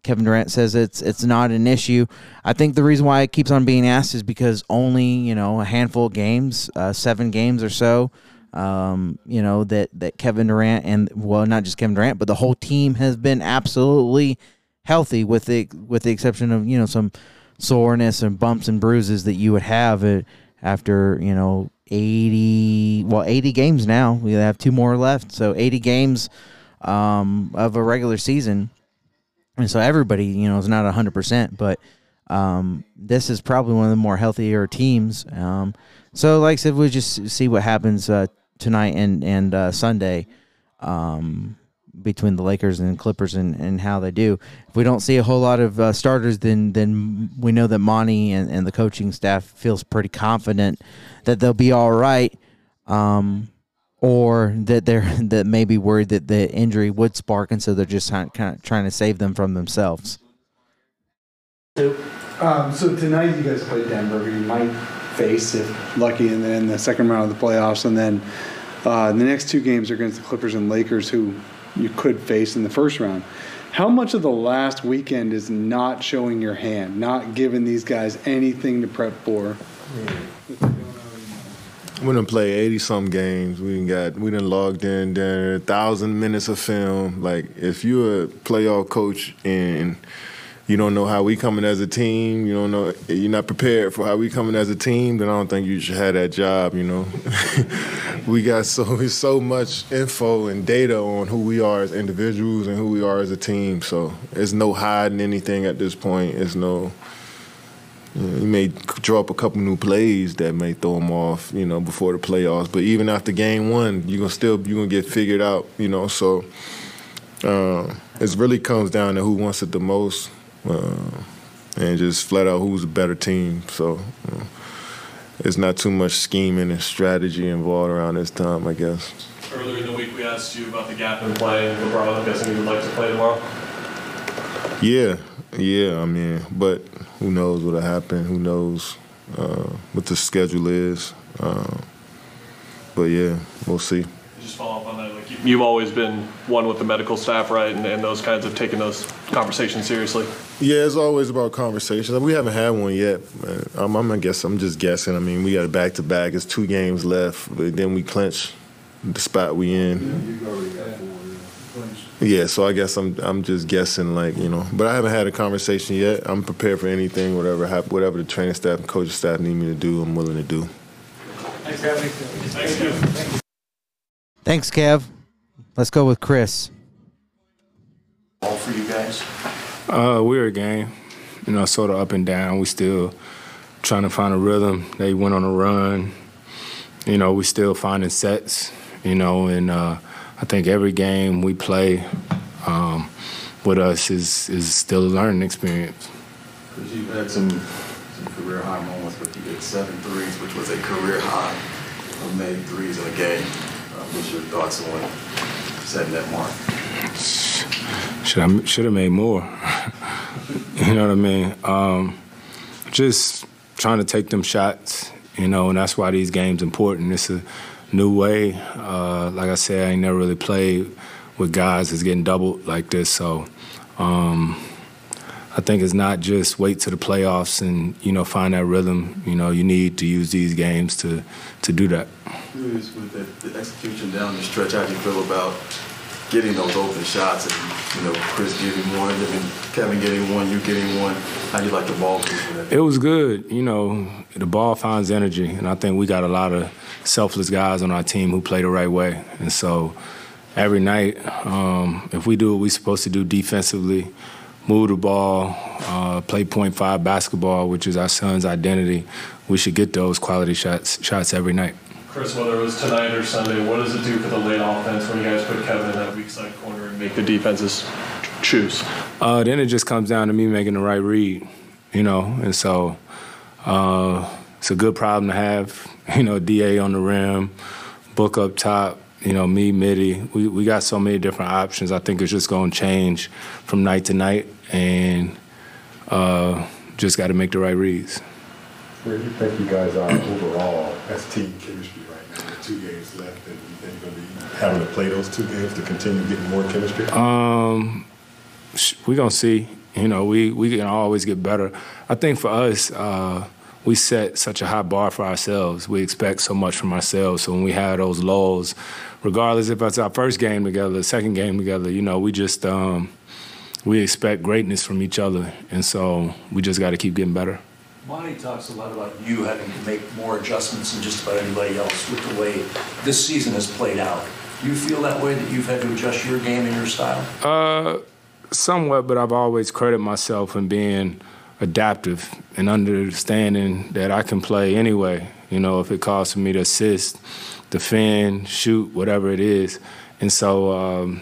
Kevin Durant says it's it's not an issue. I think the reason why it keeps on being asked is because only you know a handful of games, uh, seven games or so, um, you know that that Kevin Durant and well not just Kevin Durant but the whole team has been absolutely healthy with the with the exception of you know some soreness and bumps and bruises that you would have after you know 80 well 80 games now. We have two more left. So 80 games um, of a regular season and so everybody, you know, is not hundred percent, but um, this is probably one of the more healthier teams. Um, so, like I said, we'll just see what happens uh, tonight and and uh, Sunday um, between the Lakers and Clippers and, and how they do. If we don't see a whole lot of uh, starters, then then we know that Monty and, and the coaching staff feels pretty confident that they'll be all right. Um, or that they're that may be worried that the injury would spark, and so they're just kind of trying to save them from themselves. Um, so tonight you guys play Denver, you might face if lucky in the, in the second round of the playoffs, and then uh, the next two games are against the Clippers and Lakers, who you could face in the first round. How much of the last weekend is not showing your hand, not giving these guys anything to prep for? Mm. We done play eighty some games. We done got we done logged in there thousand minutes of film. Like if you're a playoff coach and you don't know how we coming as a team, you don't know you're not prepared for how we coming as a team, then I don't think you should have that job, you know. we got so so much info and data on who we are as individuals and who we are as a team. So there's no hiding anything at this point. It's no you may draw up a couple new plays that may throw them off, you know, before the playoffs. But even after game one, you're gonna still you're gonna get figured out, you know. So uh, it really comes down to who wants it the most, uh, and just flat out who's a better team. So. Uh, it's not too much scheming and strategy involved around this time, I guess. Earlier in the week, we asked you about the gap in play. LeBron, I'm guessing you would like to play tomorrow. Yeah, yeah. I mean, but who knows what'll happen? Who knows uh, what the schedule is? Uh, but yeah, we'll see. Just follow up on that. Like you've always been one with the medical staff, right? And, and those kinds of taking those conversations seriously. Yeah, it's always about conversations. We haven't had one yet. I'm, I'm I guess I'm just guessing. I mean, we got a back to back. It's two games left, but then we clinch the spot we in. Yeah, so I guess I'm I'm just guessing, like you know, but I haven't had a conversation yet. I'm prepared for anything, whatever whatever the training staff and coaching staff need me to do. I'm willing to do. Thanks, Kev. Thanks, Kev. Thanks, Kev. Let's go with Chris. All for you guys. Uh, we're a game, you know, sort of up and down. We still trying to find a rhythm. They went on a run. You know, we still finding sets. You know, and. Uh, I think every game we play um, with us is is still a learning experience. Because you've had some, some career high moments, but you hit seven threes, which was a career high of made threes in a game. Uh, what's your thoughts on setting that mark? Should I should have made more? you know what I mean? Um, just trying to take them shots, you know, and that's why these games important. It's a new way. Uh, like I said, I ain't never really played with guys that's getting doubled like this. So um, I think it's not just wait to the playoffs and you know find that rhythm. You know, you need to use these games to to do that. With the, the execution down the stretch, how do you feel about getting those open shots and you know Chris getting one, mean Kevin getting one, you getting one. How do you like the ball It was good. You know, the ball finds energy, and I think we got a lot of selfless guys on our team who play the right way. And so every night, um, if we do what we're supposed to do defensively, move the ball, uh, play point five basketball, which is our son's identity, we should get those quality shots shots every night. Chris, whether it was tonight or Sunday, what does it do for the late offense when you guys put Kevin in that weak side corner and make the defenses choose? Uh, then it just comes down to me making the right read. you know, and so uh, it's a good problem to have. You know, Da on the rim, Book up top. You know, me, Mitty. We we got so many different options. I think it's just going to change from night to night, and uh, just got to make the right reads. Where do you think you guys are overall as team chemistry right now? With two games left, and you think going to be having to play those two games to continue getting more chemistry? Um, we're gonna see. You know, we we can always get better. I think for us, uh, we set such a high bar for ourselves. We expect so much from ourselves. So when we have those lulls, regardless if it's our first game together, second game together, you know, we just um, we expect greatness from each other, and so we just got to keep getting better. Monty talks a lot about you having to make more adjustments than just about anybody else with the way this season has played out. Do you feel that way that you've had to adjust your game and your style? Uh, somewhat, but I've always credited myself in being adaptive and understanding that I can play anyway. You know, if it calls for me to assist, defend, shoot, whatever it is. And so um,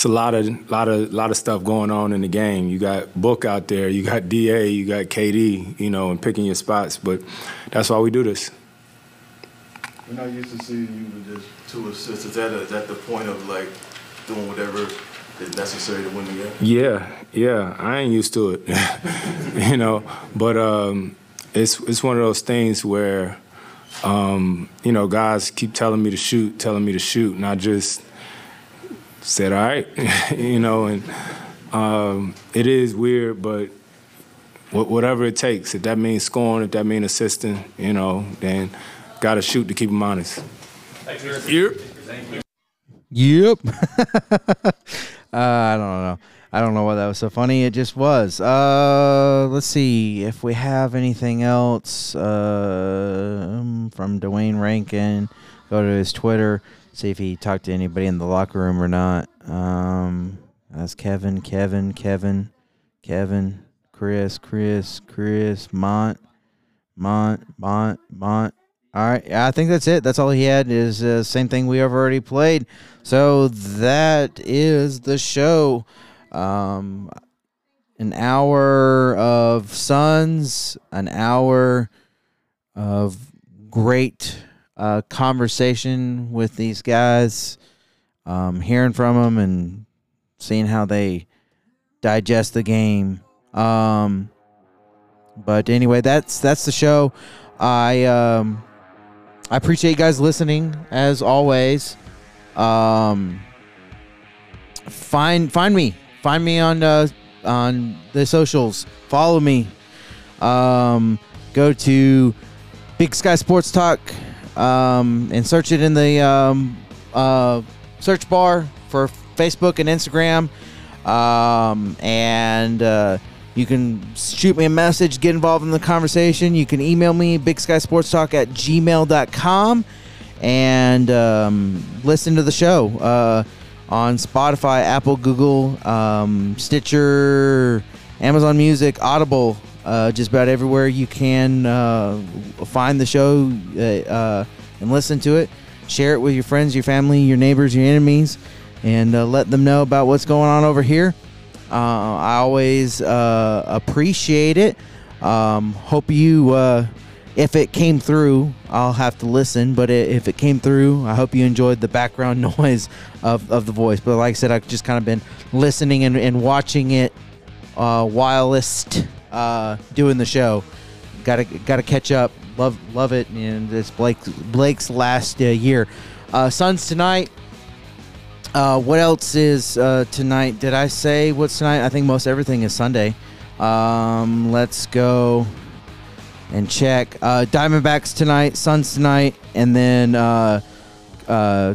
it's a lot of lot of lot of stuff going on in the game. You got Book out there, you got Da, you got KD, you know, and picking your spots. But that's why we do this. We're not used to seeing you with just two assists. Is that, a, is that the point of like doing whatever is necessary to win the game? Yeah, yeah, I ain't used to it, you know. But um, it's it's one of those things where, um, you know, guys keep telling me to shoot, telling me to shoot, and I just said, all right, you know, and um, it is weird, but wh- whatever it takes, if that means scoring, if that means assisting, you know, then got to shoot to keep them honest. Yep. Yep. uh, I don't know. I don't know why that was so funny. It just was. Uh, let's see if we have anything else uh, from Duane Rankin. Go to his Twitter. See if he talked to anybody in the locker room or not. Um, that's Kevin, Kevin, Kevin, Kevin, Chris, Chris, Chris, Mont, Mont, Mont, Mont. All right, I think that's it. That's all he had. Is uh, same thing we have already played. So that is the show. Um, an hour of Suns, an hour of great uh, conversation with these guys, um, hearing from them and seeing how they digest the game. Um, but anyway, that's that's the show. I um, I appreciate you guys listening as always. Um, find find me find me on uh, on the socials. Follow me. Um, go to Big Sky Sports Talk um, and search it in the um, uh, search bar for Facebook and Instagram. Um, and uh, you can shoot me a message, get involved in the conversation. You can email me, Big Sky Sports Talk at gmail.com, and um, listen to the show uh, on Spotify, Apple, Google, um, Stitcher, Amazon Music, Audible, uh, just about everywhere you can uh, find the show uh, uh, and listen to it. Share it with your friends, your family, your neighbors, your enemies, and uh, let them know about what's going on over here. Uh, I always appreciate it. Um, hope you, if it came through, I'll have to listen. But if it came through, I hope you enjoyed the background noise of, of the voice. But like I said, I've just kind of been listening and, and watching it uh, whilst uh, doing the show. Got to got to catch up. Love love it. And it's Blake Blake's last uh, year. Uh, Suns tonight. Uh, what else is uh, tonight? Did I say what's tonight? I think most everything is Sunday. Um, let's go and check. Uh, Diamondbacks tonight, Suns tonight, and then uh, uh,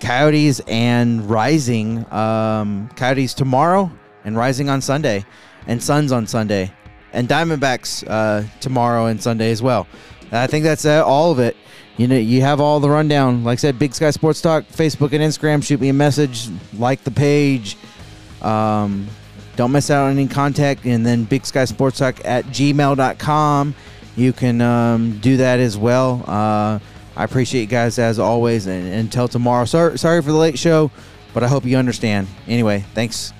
Coyotes and Rising. Um, Coyotes tomorrow and Rising on Sunday, and Suns on Sunday, and Diamondbacks uh, tomorrow and Sunday as well. I think that's uh, all of it. You know, you have all the rundown. Like I said, Big Sky Sports Talk, Facebook and Instagram. Shoot me a message, like the page. Um, don't miss out on any contact. And then Big Sky Sports Talk at gmail.com. You can um, do that as well. Uh, I appreciate you guys as always. And until tomorrow, sorry, sorry for the late show, but I hope you understand. Anyway, thanks.